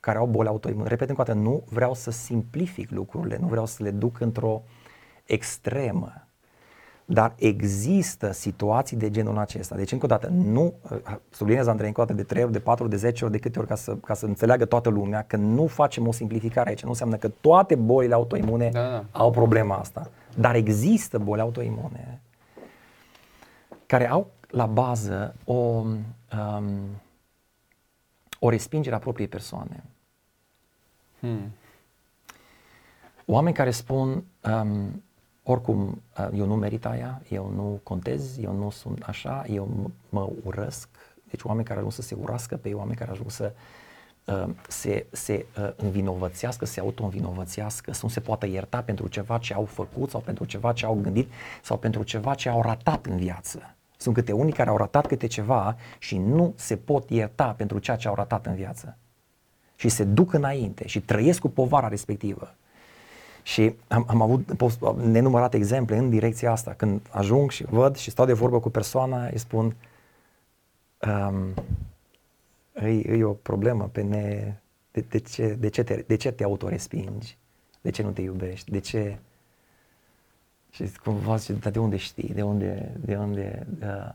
care au boli autoimune. Repet încă o dată, nu vreau să simplific lucrurile, nu vreau să le duc într-o extremă. Dar există situații de genul acesta. Deci, încă o dată, nu, subliniez Andrei încă o dată de 3 ori, de 4 ori, de 10 ori, de câte ori, ca să, ca să înțeleagă toată lumea că nu facem o simplificare aici. Nu înseamnă că toate bolile autoimune Da, da. au problema asta. Dar există boli autoimune care au la bază o, um, o respingere a propriei persoane. Hmm. Oameni care spun, um, oricum, uh, eu nu merit aia, eu nu contez, eu nu sunt așa, eu m- mă urăsc. Deci oameni care ajung să se urască pe ei, oameni care ajung să uh, se, se uh, învinovățească, se auto-învinovățească, să nu se poată ierta pentru ceva ce au făcut sau pentru ceva ce au gândit sau pentru ceva ce au ratat în viață. Sunt câte unii care au ratat câte ceva și nu se pot ierta pentru ceea ce au ratat în viață. Și se duc înainte și trăiesc cu povara respectivă. Și am, am avut pos- nenumărate exemple în direcția asta. Când ajung și văd și stau de vorbă cu persoana, îi spun um, e, e o problemă pe ne... De, de, ce, de, ce te, de ce te autorespingi? De ce nu te iubești? De ce... Și cumva zice, dar de unde știi? De unde... De unde uh,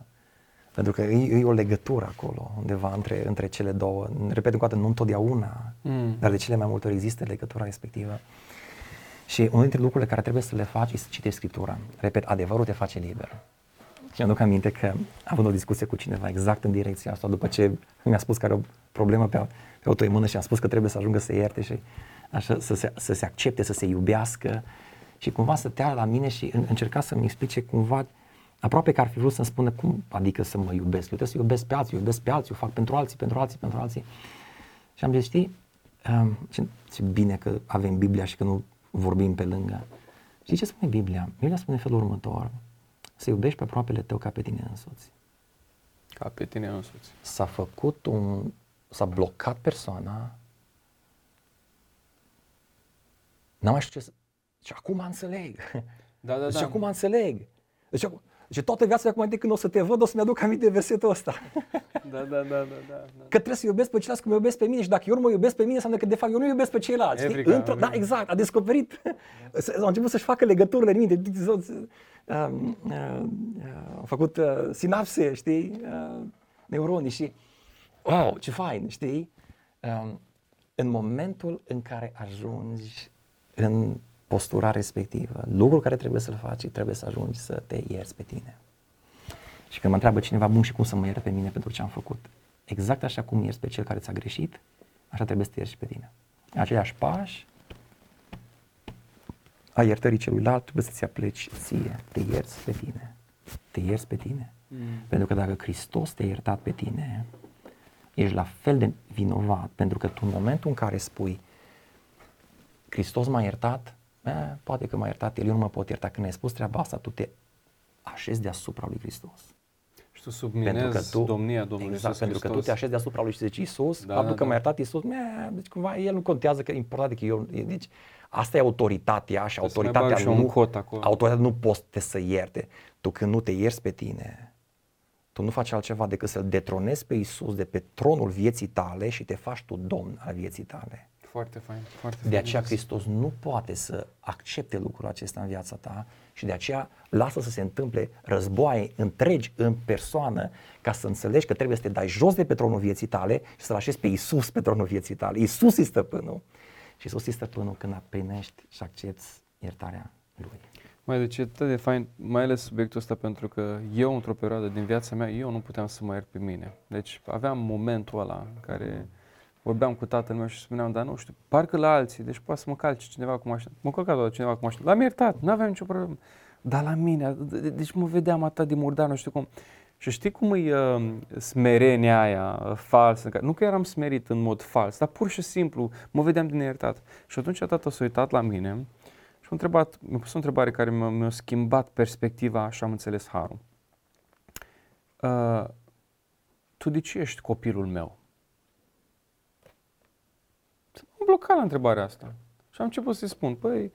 pentru că e, e o legătură acolo, undeva între, între cele două. Repet încă o dată, nu întotdeauna, Mm. dar de cele mai multe ori există legătura respectivă. Și unul dintre lucrurile care trebuie să le faci este să citești Scriptura. Repet, adevărul te face liber. Și mi-aduc aminte că am avut o discuție cu cineva exact în direcția asta, după ce mi-a spus că are o problemă pe, pe autoimună și am spus că trebuie să ajungă să ierte și așa, să, se, să se accepte, să se iubească. Și cumva stătea la mine și în, încerca să-mi explice cumva, aproape că ar fi vrut să-mi spună cum adică să mă iubesc. Eu trebuie să iubesc pe alții, iubesc pe alții, eu fac pentru alții, pentru alții, pentru alții. Și am zis, știi, um, ce, ce bine că avem Biblia și că nu vorbim pe lângă. Știi ce spune Biblia? Biblia spune în felul următor. Să iubești pe aproapele tău ca pe tine însuți. Ca pe tine însuți. S-a făcut un... s-a blocat persoana. N-am mai știut ce să... Și acum înțeleg. Da, da, Deci da. acum înțeleg. Deci acum... Deci toată viața de acum de când o să te văd, o să-mi aduc aminte de versetul ăsta. Da, da, da, da, da. Că trebuie să iubesc pe ceilalți cum mă iubesc pe mine și dacă eu nu mă iubesc pe mine, înseamnă că de fapt eu nu iubesc pe ceilalți. știi? Evrica, Într-o, da, Evrica. exact, a descoperit. A început să-și facă legăturile în minte. A, a făcut uh, sinapse, știi, uh, neuronii și wow, ce fain, știi? Um, în momentul în care ajungi în postura respectivă, lucrul care trebuie să-l faci, trebuie să ajungi să te ierți pe tine. Și când mă întreabă cineva, bun, și cum să mă ierte pe mine pentru ce am făcut? Exact așa cum ierți pe cel care ți-a greșit, așa trebuie să te ierți și pe tine. Aceiași pași a iertării celuilalt trebuie să-ți apleci ție, te ierți pe tine. Te ierți pe tine. Mm. Pentru că dacă Hristos te-a iertat pe tine, ești la fel de vinovat, pentru că tu în momentul în care spui Hristos m-a iertat, eh, poate că m-a iertat El, eu nu mă pot ierta. Când ai spus treaba asta, tu te așezi deasupra lui Hristos. Și tu subminezi domnia Domnului exact, Iisus pentru că tu Hristos. te așezi deasupra lui și zici Iisus, Da, faptul da, că m-a da. iertat Iisus, meh, deci cumva el nu contează că e important că eu, deci asta e autoritatea și Trebuie să mai autoritatea bag și eu un nu, cot acolo. autoritatea nu poți te să ierte. Tu când nu te ierți pe tine, tu nu faci altceva decât să-L detronezi pe Iisus de pe tronul vieții tale și te faci tu domn al vieții tale. Foarte fain, foarte De aceea frumos. Hristos nu poate să accepte lucrul acesta în viața ta și de aceea lasă să se întâmple războaie întregi în persoană ca să înțelegi că trebuie să te dai jos de pe tronul vieții tale și să-L așezi pe Isus pe tronul vieții tale. Isus e stăpânul. Și Isus e stăpânul când primești și accepti iertarea Lui. Mai deci e atât de fain, mai ales subiectul ăsta pentru că eu într-o perioadă din viața mea, eu nu puteam să mă iert pe mine. Deci aveam momentul ăla în care vorbeam cu tatăl meu și spuneam, dar nu știu, parcă la alții, deci poate să mă calce cineva cu mașina. Mă călca doar cineva cu mașina. L-am iertat, nu aveam nicio problemă. Dar la mine, de- de- deci mă vedeam atât de murdar, nu știu cum. Și știi cum e uh, smerenia aia uh, falsă? Că- Nu că eram smerit în mod fals, dar pur și simplu mă vedeam din neiertat. Și atunci tata s-a uitat la mine și m-a întrebat, mi-a pus o întrebare care mi-a, mi-a schimbat perspectiva și am înțeles harul. Uh, tu de ce ești copilul meu? M-am blocat la întrebarea asta. Și am început să-i spun, păi,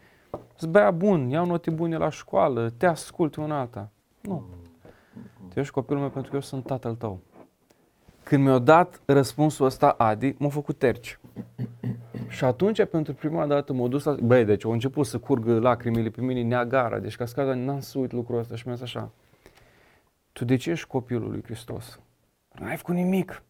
sunt băia bun, iau note bune la școală, te ascult una alta. Nu. Tu ești copilul meu pentru că eu sunt tatăl tău. Când mi-a dat răspunsul ăsta Adi, m-a făcut terci. Și atunci, pentru prima dată, m-a dus la... Băi, deci au început să curgă lacrimile pe mine, neagara, deci cascada, n-am să uit lucrul ăsta și mi-a zis așa. Tu de ce ești copilul lui Hristos? N-ai făcut nimic.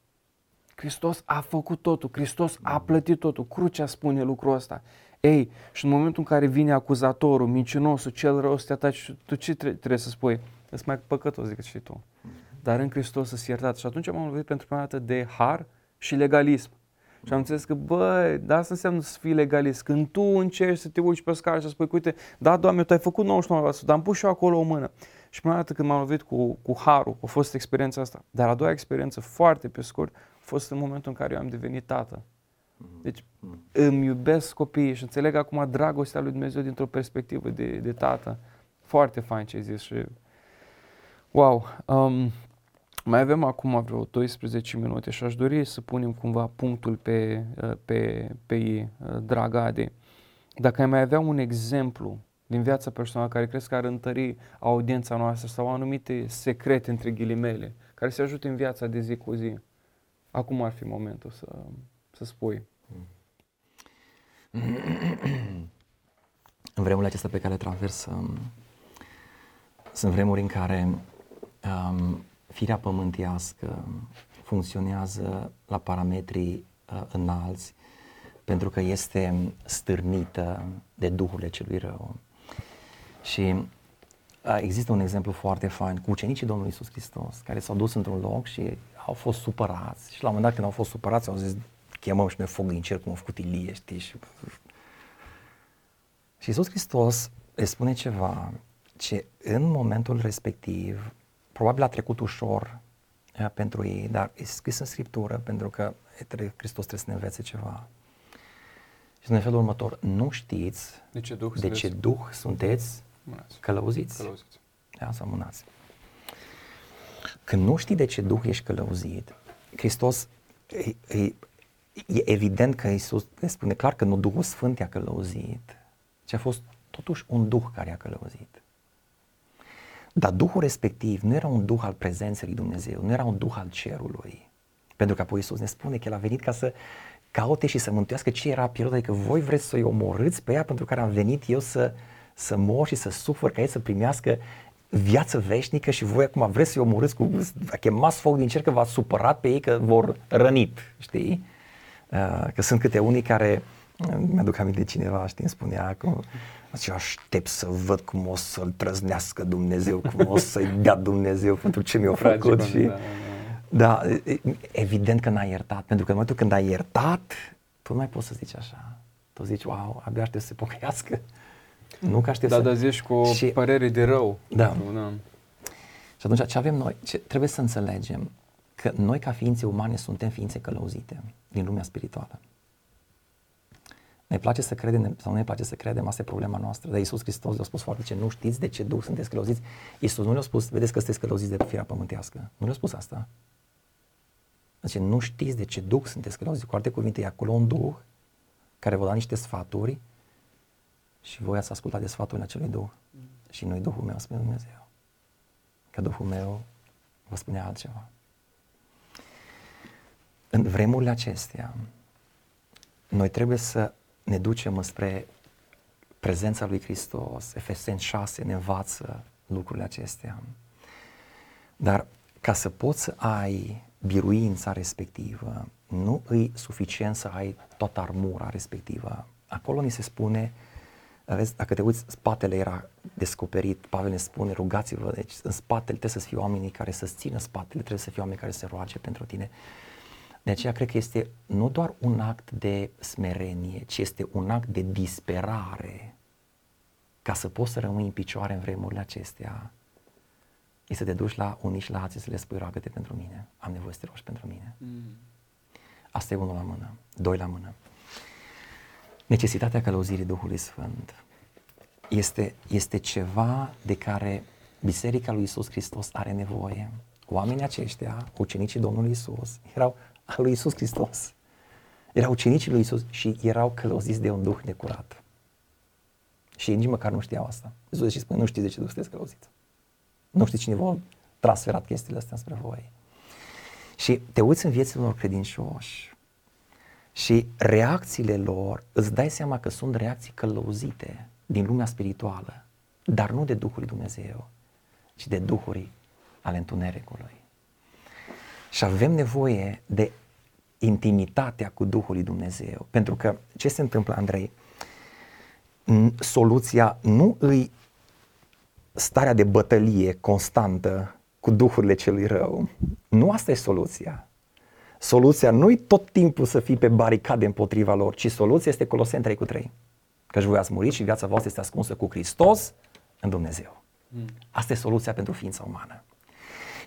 Hristos a făcut totul, Hristos a plătit totul. Crucea spune lucrul ăsta. Ei, și în momentul în care vine acuzatorul, mincinosul, cel rău să te ataci, tu ce tre- trebuie să spui? Ești mai păcătos decât și tu. Dar în Hristos să-ți iertat. Și atunci m-am lovit pentru prima dată de har și legalism. Și am înțeles că, băi, da, asta înseamnă să fii legalist. Când tu încerci să te uiți pe scară și să spui, uite, da, Doamne, Tu ai făcut 99%, dar am pus și eu acolo o mână. Și prima dată când m-am lovit cu, cu harul, a fost experiența asta. Dar a doua experiență, foarte pe scurt, a fost în momentul în care eu am devenit tată. Deci îmi iubesc copiii și înțeleg acum dragostea lui Dumnezeu dintr-o perspectivă de, de tată. Foarte fain ce ai zis și wow. Um, mai avem acum vreo 12 minute și aș dori să punem cumva punctul pe, uh, pe, pe ei, uh, dragă Adi. Dacă ai mai avea un exemplu din viața personală care crezi că ar întări audiența noastră sau anumite secrete între ghilimele care să ajute în viața de zi cu zi, acum ar fi momentul să, să spui. În vremurile acestea pe care le traversăm, sunt vremuri în care um, firea pământească funcționează la parametri uh, înalți pentru că este stârnită de duhurile celui rău. Și uh, există un exemplu foarte fain cu ucenicii Domnului Isus Hristos care s-au dus într-un loc și au fost supărați și la un moment dat când au fost supărați au zis chemăm și noi foc din cer cum a făcut Ilie, știi? Și, și Iisus Hristos le spune ceva ce în momentul respectiv probabil a trecut ușor uh, pentru ei, dar e scris în Scriptură pentru că trebuie, Hristos trebuie să ne învețe ceva. Și în felul următor, nu știți De ce Duh de ce Duh sunteți Mânați. călăuziți. Călăuziți. Da, sau mânați. Când nu știi de ce Duh ești călăuzit, Hristos, e, e, e evident că Iisus ne spune clar că nu Duhul Sfânt i-a călăuzit, ci a fost totuși un Duh care i-a călăuzit. Dar Duhul respectiv nu era un Duh al prezenței lui Dumnezeu, nu era un Duh al cerului. Pentru că apoi Iisus ne spune că El a venit ca să caute și să mântuiască ce era pierdut, adică voi vreți să-i omorâți pe ea pentru care am venit eu să, să mor și să sufăr ca ei să primească viață veșnică și voi acum vreți să-i omorâți cu, chemați foc din cer că v-ați supărat pe ei că vor rănit, știi? Uh, că sunt câte unii care, uh, mi-aduc aminte de cineva, știi, îmi spunea că eu aștept să văd cum o să-l trăznească Dumnezeu, cum o să-i dea Dumnezeu pentru ce mi-a făcut și... Da, da, da. da, evident că n-ai iertat, pentru că în momentul când ai iertat, tu nu mai poți să zici așa. Tu zici, wow, abia aștept să se pocăiască. Nu că aștept da, să... Da, zici cu o și... părere de rău. Da. da. Și atunci ce avem noi? Ce, trebuie să înțelegem că noi ca ființe umane suntem ființe călăuzite din lumea spirituală. Ne place să credem sau nu ne place să credem, asta e problema noastră. Dar Iisus Hristos le-a spus foarte ce nu știți de ce Duh sunteți călăuziți. Iisus nu le-a spus, vedeți că sunteți călăuziți de firea pământească. Nu le-a spus asta. Deci nu știți de ce Duh sunteți călăuziți. Cu alte cuvinte, e acolo un Duh care vă da niște sfaturi și voi ați ascultat de sfaturile acelui Duh. Și nu Duhul meu, spune Dumnezeu. Că Duhul meu vă spune altceva. În vremurile acestea, noi trebuie să ne ducem spre prezența lui Hristos. Efeseni 6 ne învață lucrurile acestea. Dar ca să poți să ai biruința respectivă, nu îi suficient să ai toată armura respectivă. Acolo ni se spune, vezi, dacă te uiți, spatele era descoperit, Pavel ne spune, rugați-vă, deci în spatele trebuie să fie oamenii care să țină spatele, trebuie să fie oameni care să roage pentru tine. De aceea cred că este nu doar un act de smerenie, ci este un act de disperare ca să poți să rămâi în picioare în vremurile acestea, e să te duci la unii și la alții să le spui roagă-te pentru mine, am nevoie să te rogi pentru mine. Mm. Asta e unul la mână, doi la mână. Necesitatea călăuzirii Duhului Sfânt este, este ceva de care Biserica lui Isus Hristos are nevoie. Oamenii aceștia, ucenicii Domnului Isus, erau al lui Isus Hristos. Erau ucenicii lui Isus și erau călăuziți de un duh necurat. Și nici măcar nu știau asta. Iisus și spune, nu știți de ce duh sunteți călăuziți. Nu știți cine v-a transferat chestiile astea spre voi. Și te uiți în viețile unor credincioși și reacțiile lor, îți dai seama că sunt reacții călăuzite din lumea spirituală, dar nu de Duhul lui Dumnezeu, ci de duhuri ale întunericului. Și avem nevoie de intimitatea cu Duhul lui Dumnezeu. Pentru că ce se întâmplă, Andrei? Soluția nu îi starea de bătălie constantă cu duhurile celui rău. Nu asta e soluția. Soluția nu-i tot timpul să fii pe baricade împotriva lor, ci soluția este Coloseni 3 cu 3. Căci voi ați murit și viața voastră este ascunsă cu Hristos în Dumnezeu. Hmm. Asta e soluția pentru ființa umană.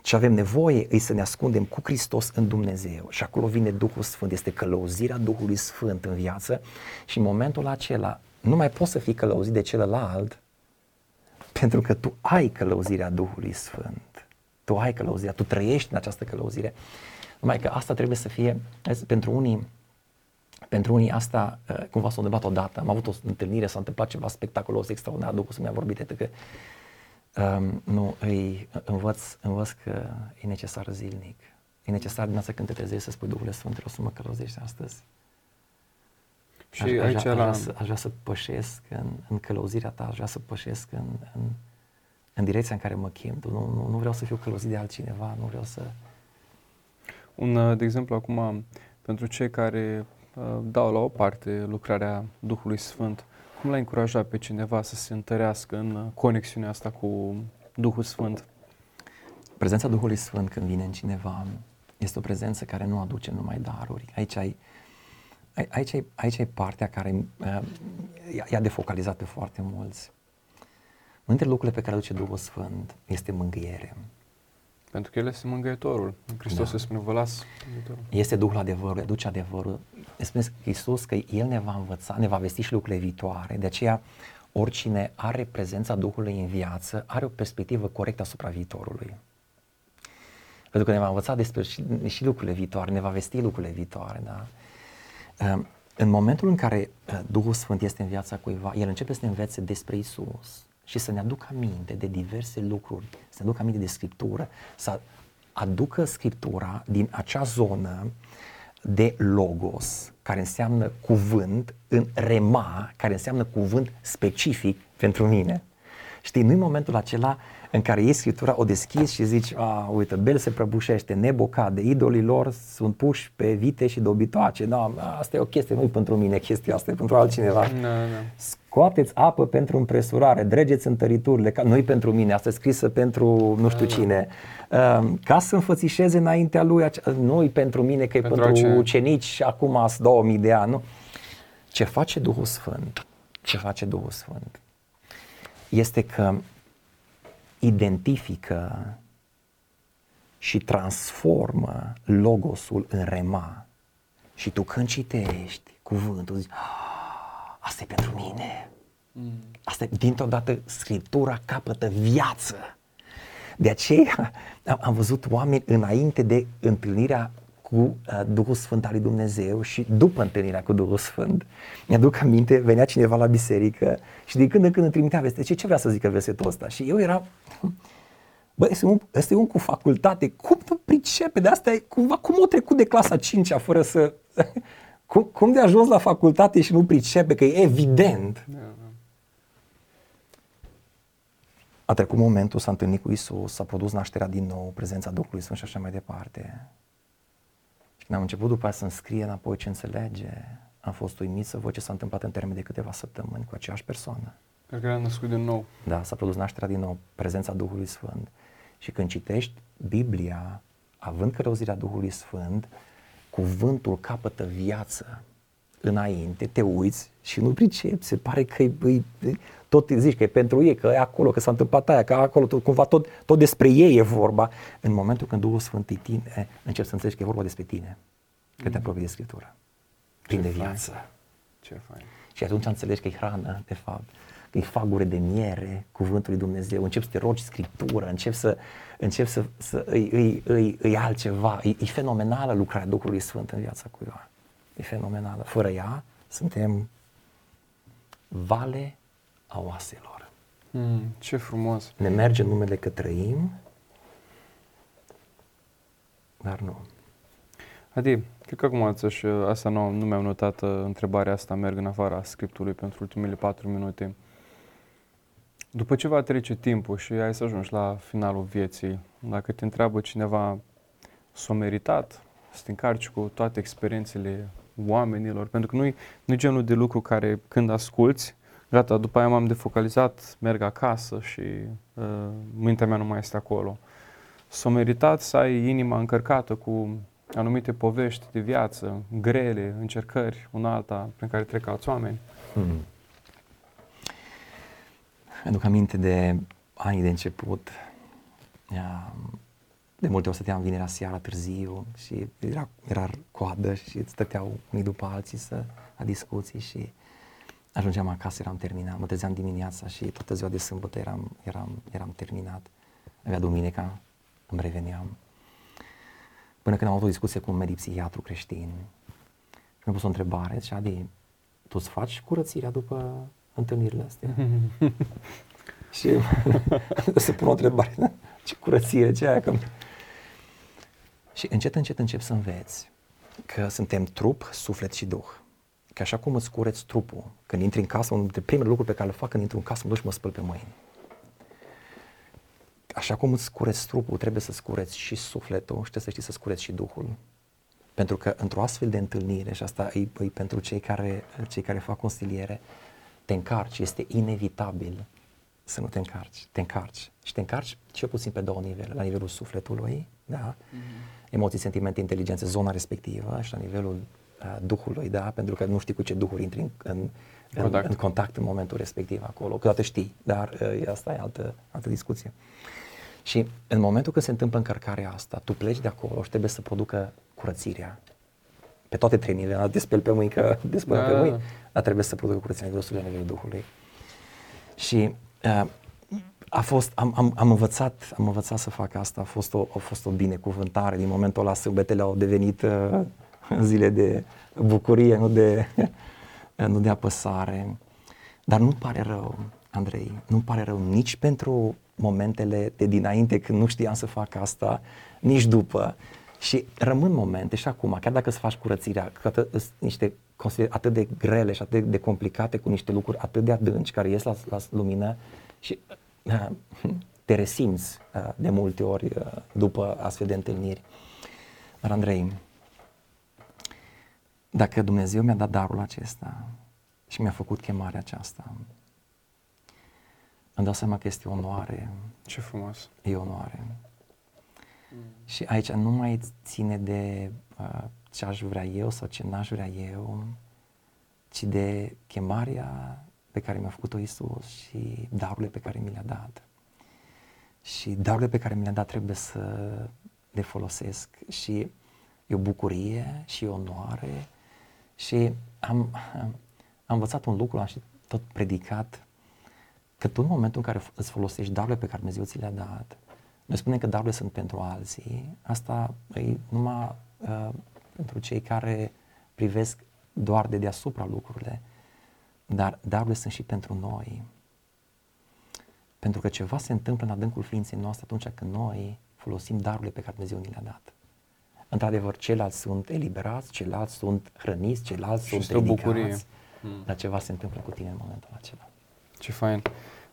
Ce avem nevoie e să ne ascundem cu Hristos în Dumnezeu și acolo vine Duhul Sfânt, este călăuzirea Duhului Sfânt în viață și în momentul acela nu mai poți să fii călăuzit de celălalt pentru că tu ai călăuzirea Duhului Sfânt. Tu ai călăuzirea, tu trăiești în această călăuzire. Numai că asta trebuie să fie, pentru unii, pentru unii asta uh, cumva s-a întâmplat odată. Am avut o întâlnire, s-a întâmplat ceva spectaculos, extraordinar, Duhul să mi-a vorbit, atât că um, nu, îi învăț, învăț că e necesar zilnic. E necesar dimineața când te trezești să spui Duhul Sfânt, o să mă călăuzești astăzi. Și aș, aici aș, la... aș, vrea să, aș vrea să pășesc în, în călăuzirea ta, aș vrea să pășesc în, în, în direcția în care mă chem. Nu, nu, nu vreau să fiu călăuzit de altcineva, nu vreau să... Un, uh, de exemplu, acum, pentru cei care uh, dau la o parte lucrarea Duhului Sfânt, cum l-ai încuraja pe cineva să se întărească în uh, conexiunea asta cu Duhul Sfânt? Prezența Duhului Sfânt când vine în cineva este o prezență care nu aduce numai daruri. Aici ai, aici ai, aici ai partea care uh, i-a defocalizat pe foarte mulți. Unul dintre lucrurile pe care aduce Duhul Sfânt este mângâiere. Pentru că El este mângâietorul. Hristos da. spune, vă las mângâietorul. Este Duhul adevărului, aduce adevărul. Spune Hristos că El ne va învăța, ne va vesti și lucrurile viitoare. De aceea, oricine are prezența Duhului în viață, are o perspectivă corectă asupra viitorului. Pentru că ne va învăța despre și, și lucrurile viitoare, ne va vesti lucrurile viitoare. Da? În momentul în care uh, Duhul Sfânt este în viața cuiva, el începe să ne învețe despre Isus, și să ne aducă aminte de diverse lucruri, să ne aducă aminte de Scriptură, să aducă Scriptura din acea zonă de logos, care înseamnă cuvânt, în rema, care înseamnă cuvânt specific pentru mine. Știi, nu-i momentul acela în care iei Scriptura, o deschizi și zici, a, uite, Bel se prăbușește, Nebo cade, idolii lor sunt puși pe vite și dobitoace, da, asta e o chestie, nu pentru mine chestia asta, e pentru altcineva. Da, da. Scoateți apă pentru împresurare, dregeți întăriturile, ca nu pentru mine, asta e scrisă pentru nu știu da, cine. Da. Ca să înfățișeze înaintea lui, nu pentru mine, că e pentru, pentru ucenici acum 2000 de ani, nu? Ce face Duhul Sfânt? Ce face Duhul Sfânt? Este că identifică și transformă logosul în rema. Și tu când citești cuvântul, zici, ah, asta e pentru mine. Mm. Asta e, dintr-o dată, Scriptura capătă viață. De aceea am, am văzut oameni înainte de întâlnirea cu uh, Duhul Sfânt al lui Dumnezeu și după întâlnirea cu Duhul Sfânt. Mi-aduc aminte, venea cineva la biserică și de când în când îmi trimitea veste. Ce, ce vrea să zică versetul ăsta? Și eu eram, bă, este un, este un cu facultate, cum nu pricepe? De asta e, cumva, cum o trecut de clasa 5 fără să... cum, cum de ajuns la facultate și nu pricepe? Că e evident. Da, da. A trecut momentul, s-a întâlnit cu Isus, s-a produs nașterea din nou, prezența Duhului Sfânt și așa mai departe. Și când am început după aceea să-mi scrie înapoi ce înțelege, am fost uimit să văd ce s-a întâmplat în termen de câteva săptămâni cu aceeași persoană. Pentru că era născut din nou. Da, s-a produs nașterea din nou, prezența Duhului Sfânt. Și când citești Biblia, având călăuzirea Duhului Sfânt, cuvântul capătă viață înainte, te uiți și nu pricepi, se pare că e, e, tot zici că e pentru ei, că e acolo, că s-a întâmplat aia, că acolo, tot, cumva tot, tot despre ei e vorba. În momentul când Duhul Sfânt e tine, începi să înțelegi că e vorba despre tine, că te mm. apropii de Scriptură, plin de viață. Ce fain. Și atunci înțelegi că e hrană, de fapt, că e fagure de miere, cuvântul lui Dumnezeu, începi să te rogi Scriptură, începi să, începi să, să îi, îi, îi, îi altceva. E, e fenomenală lucrarea Duhului Sfânt în viața cuiva. E fenomenală. Fără ea, suntem vale a oaselor. Mm, ce frumos! Ne merge numele că trăim, dar nu. Adi, cred că acum și asta nu, nu mi-am notat uh, întrebarea asta, merg în afara scriptului pentru ultimele patru minute. După ce va trece timpul și ai să ajungi la finalul vieții, dacă te întreabă cineva, s-a meritat să te încarci cu toate experiențele oamenilor, pentru că nu-i, nu genul de lucru care când asculți, gata, după aia m-am defocalizat, merg acasă și uh, mintea mea nu mai este acolo. S-a meritat să ai inima încărcată cu anumite povești de viață, grele, încercări, una alta, prin care trec alți oameni. Mm. Mi-aduc aminte de anii de început. De multe ori stăteam vinerea seara târziu și era, era coadă și stăteau unii după alții să, la discuții și Ajungeam acasă, eram terminat, mă trezeam dimineața și toată ziua de sâmbătă eram, eram, eram terminat. Avea duminica, îmi reveneam. Până când am avut o discuție cu un medic psihiatru creștin și mi-a pus o întrebare, zicea, Adi, tu îți faci curățirea după întâlnirile astea? și se pun o întrebare, da? ce curățire, ce aia? Că... Și încet, încet încep să înveți că suntem trup, suflet și duh. Că așa cum îți cureți trupul, când intri în casă, unul dintre primele lucruri pe care le fac când intru în casă, mă duc și mă spăl pe mâini. Așa cum îți cureți trupul, trebuie să-ți cureți și sufletul și trebuie să știi să-ți cureți și Duhul. Pentru că într-o astfel de întâlnire, și asta e, e pentru cei care, cei care fac consiliere, te încarci, este inevitabil să nu te încarci. Te încarci. Și te încarci cel puțin pe două nivele. La nivelul sufletului, da? Mm-hmm. emoții, sentimente, inteligențe, zona respectivă și la nivelul Duhului, da? pentru că nu știi cu ce Duhuri intri în, în, contact. în, în contact în momentul respectiv acolo. Câteodată știi, dar uh, asta e altă, altă discuție. Și în momentul când se întâmplă încărcarea asta, tu pleci de acolo și trebuie să producă curățirea. Pe toate trei nivele, despel pe mâini, că despel da. pe mâini, dar trebuie să producă curățirea nivelul la nivelul Duhului. Și uh, a fost, am, am, am, învățat, am învățat să fac asta, a fost o, a fost o binecuvântare. Din momentul ăla sâmbetele au devenit uh, zile de bucurie, nu de, nu de apăsare. Dar nu pare rău. Andrei, nu-mi pare rău nici pentru momentele de dinainte când nu știam să fac asta, nici după. Și rămân momente și acum, chiar dacă să faci curățirea, că atât, sunt niște atât de grele și atât de complicate cu niște lucruri atât de adânci care ies la, la lumină și uh, te resimți uh, de multe ori uh, după astfel de întâlniri. Dar Andrei, dacă Dumnezeu mi-a dat darul acesta și mi-a făcut chemarea aceasta, îmi dau seama că este onoare. Ce frumos! E onoare. Mm. Și aici nu mai ține de uh, ce aș vrea eu sau ce n-aș vrea eu, ci de chemarea pe care mi-a făcut-o Isus și darurile pe care mi le-a dat. Și darurile pe care mi le-a dat trebuie să le folosesc. Și e o bucurie și e o onoare. Și am, am învățat un lucru, am și tot predicat, că tu în momentul în care îți folosești darurile pe care Dumnezeu ți le-a dat, noi spunem că darurile sunt pentru alții, asta e numai uh, pentru cei care privesc doar de deasupra lucrurile, dar darurile sunt și pentru noi. Pentru că ceva se întâmplă în adâncul ființei noastre atunci când noi folosim darurile pe care Dumnezeu ni le-a dat. Într-adevăr, ceilalți sunt eliberați, ceilalți sunt hrăniți, ceilalți și sunt ridicați, bucurie. Hmm. dar ceva se întâmplă cu tine în momentul acela. Ce fain!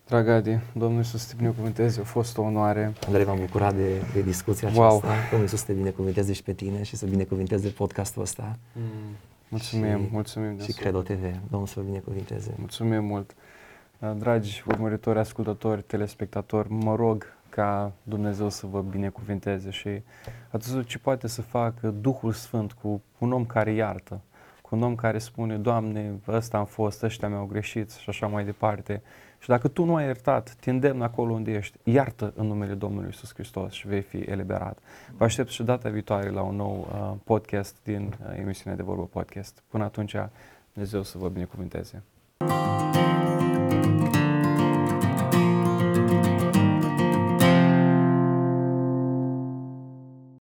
Dragă Adi, Domnul Iisus să te binecuvânteze, a fost o onoare. Andrei, m-am bucurat de, de discuția wow. aceasta. Domnul Iisus să te binecuvânteze și pe tine și să binecuvinteze podcastul ăsta. Mm. Mulțumim, și, mulțumim. Și Credo TV. Domnul să vă binecuvinteze. Mulțumim mult. Dragi urmăritori, ascultători, telespectatori, mă rog ca Dumnezeu să vă binecuvinteze și atât ce poate să facă Duhul Sfânt cu un om care iartă, cu un om care spune, Doamne, ăsta am fost, ăștia mi-au greșit și așa mai departe. Și dacă tu nu ai iertat, te îndemn acolo unde ești, iartă în numele Domnului Isus Hristos și vei fi eliberat. Vă aștept și data viitoare la un nou uh, podcast din uh, emisiunea de vorbă podcast. Până atunci, Dumnezeu să vă binecuvinteze.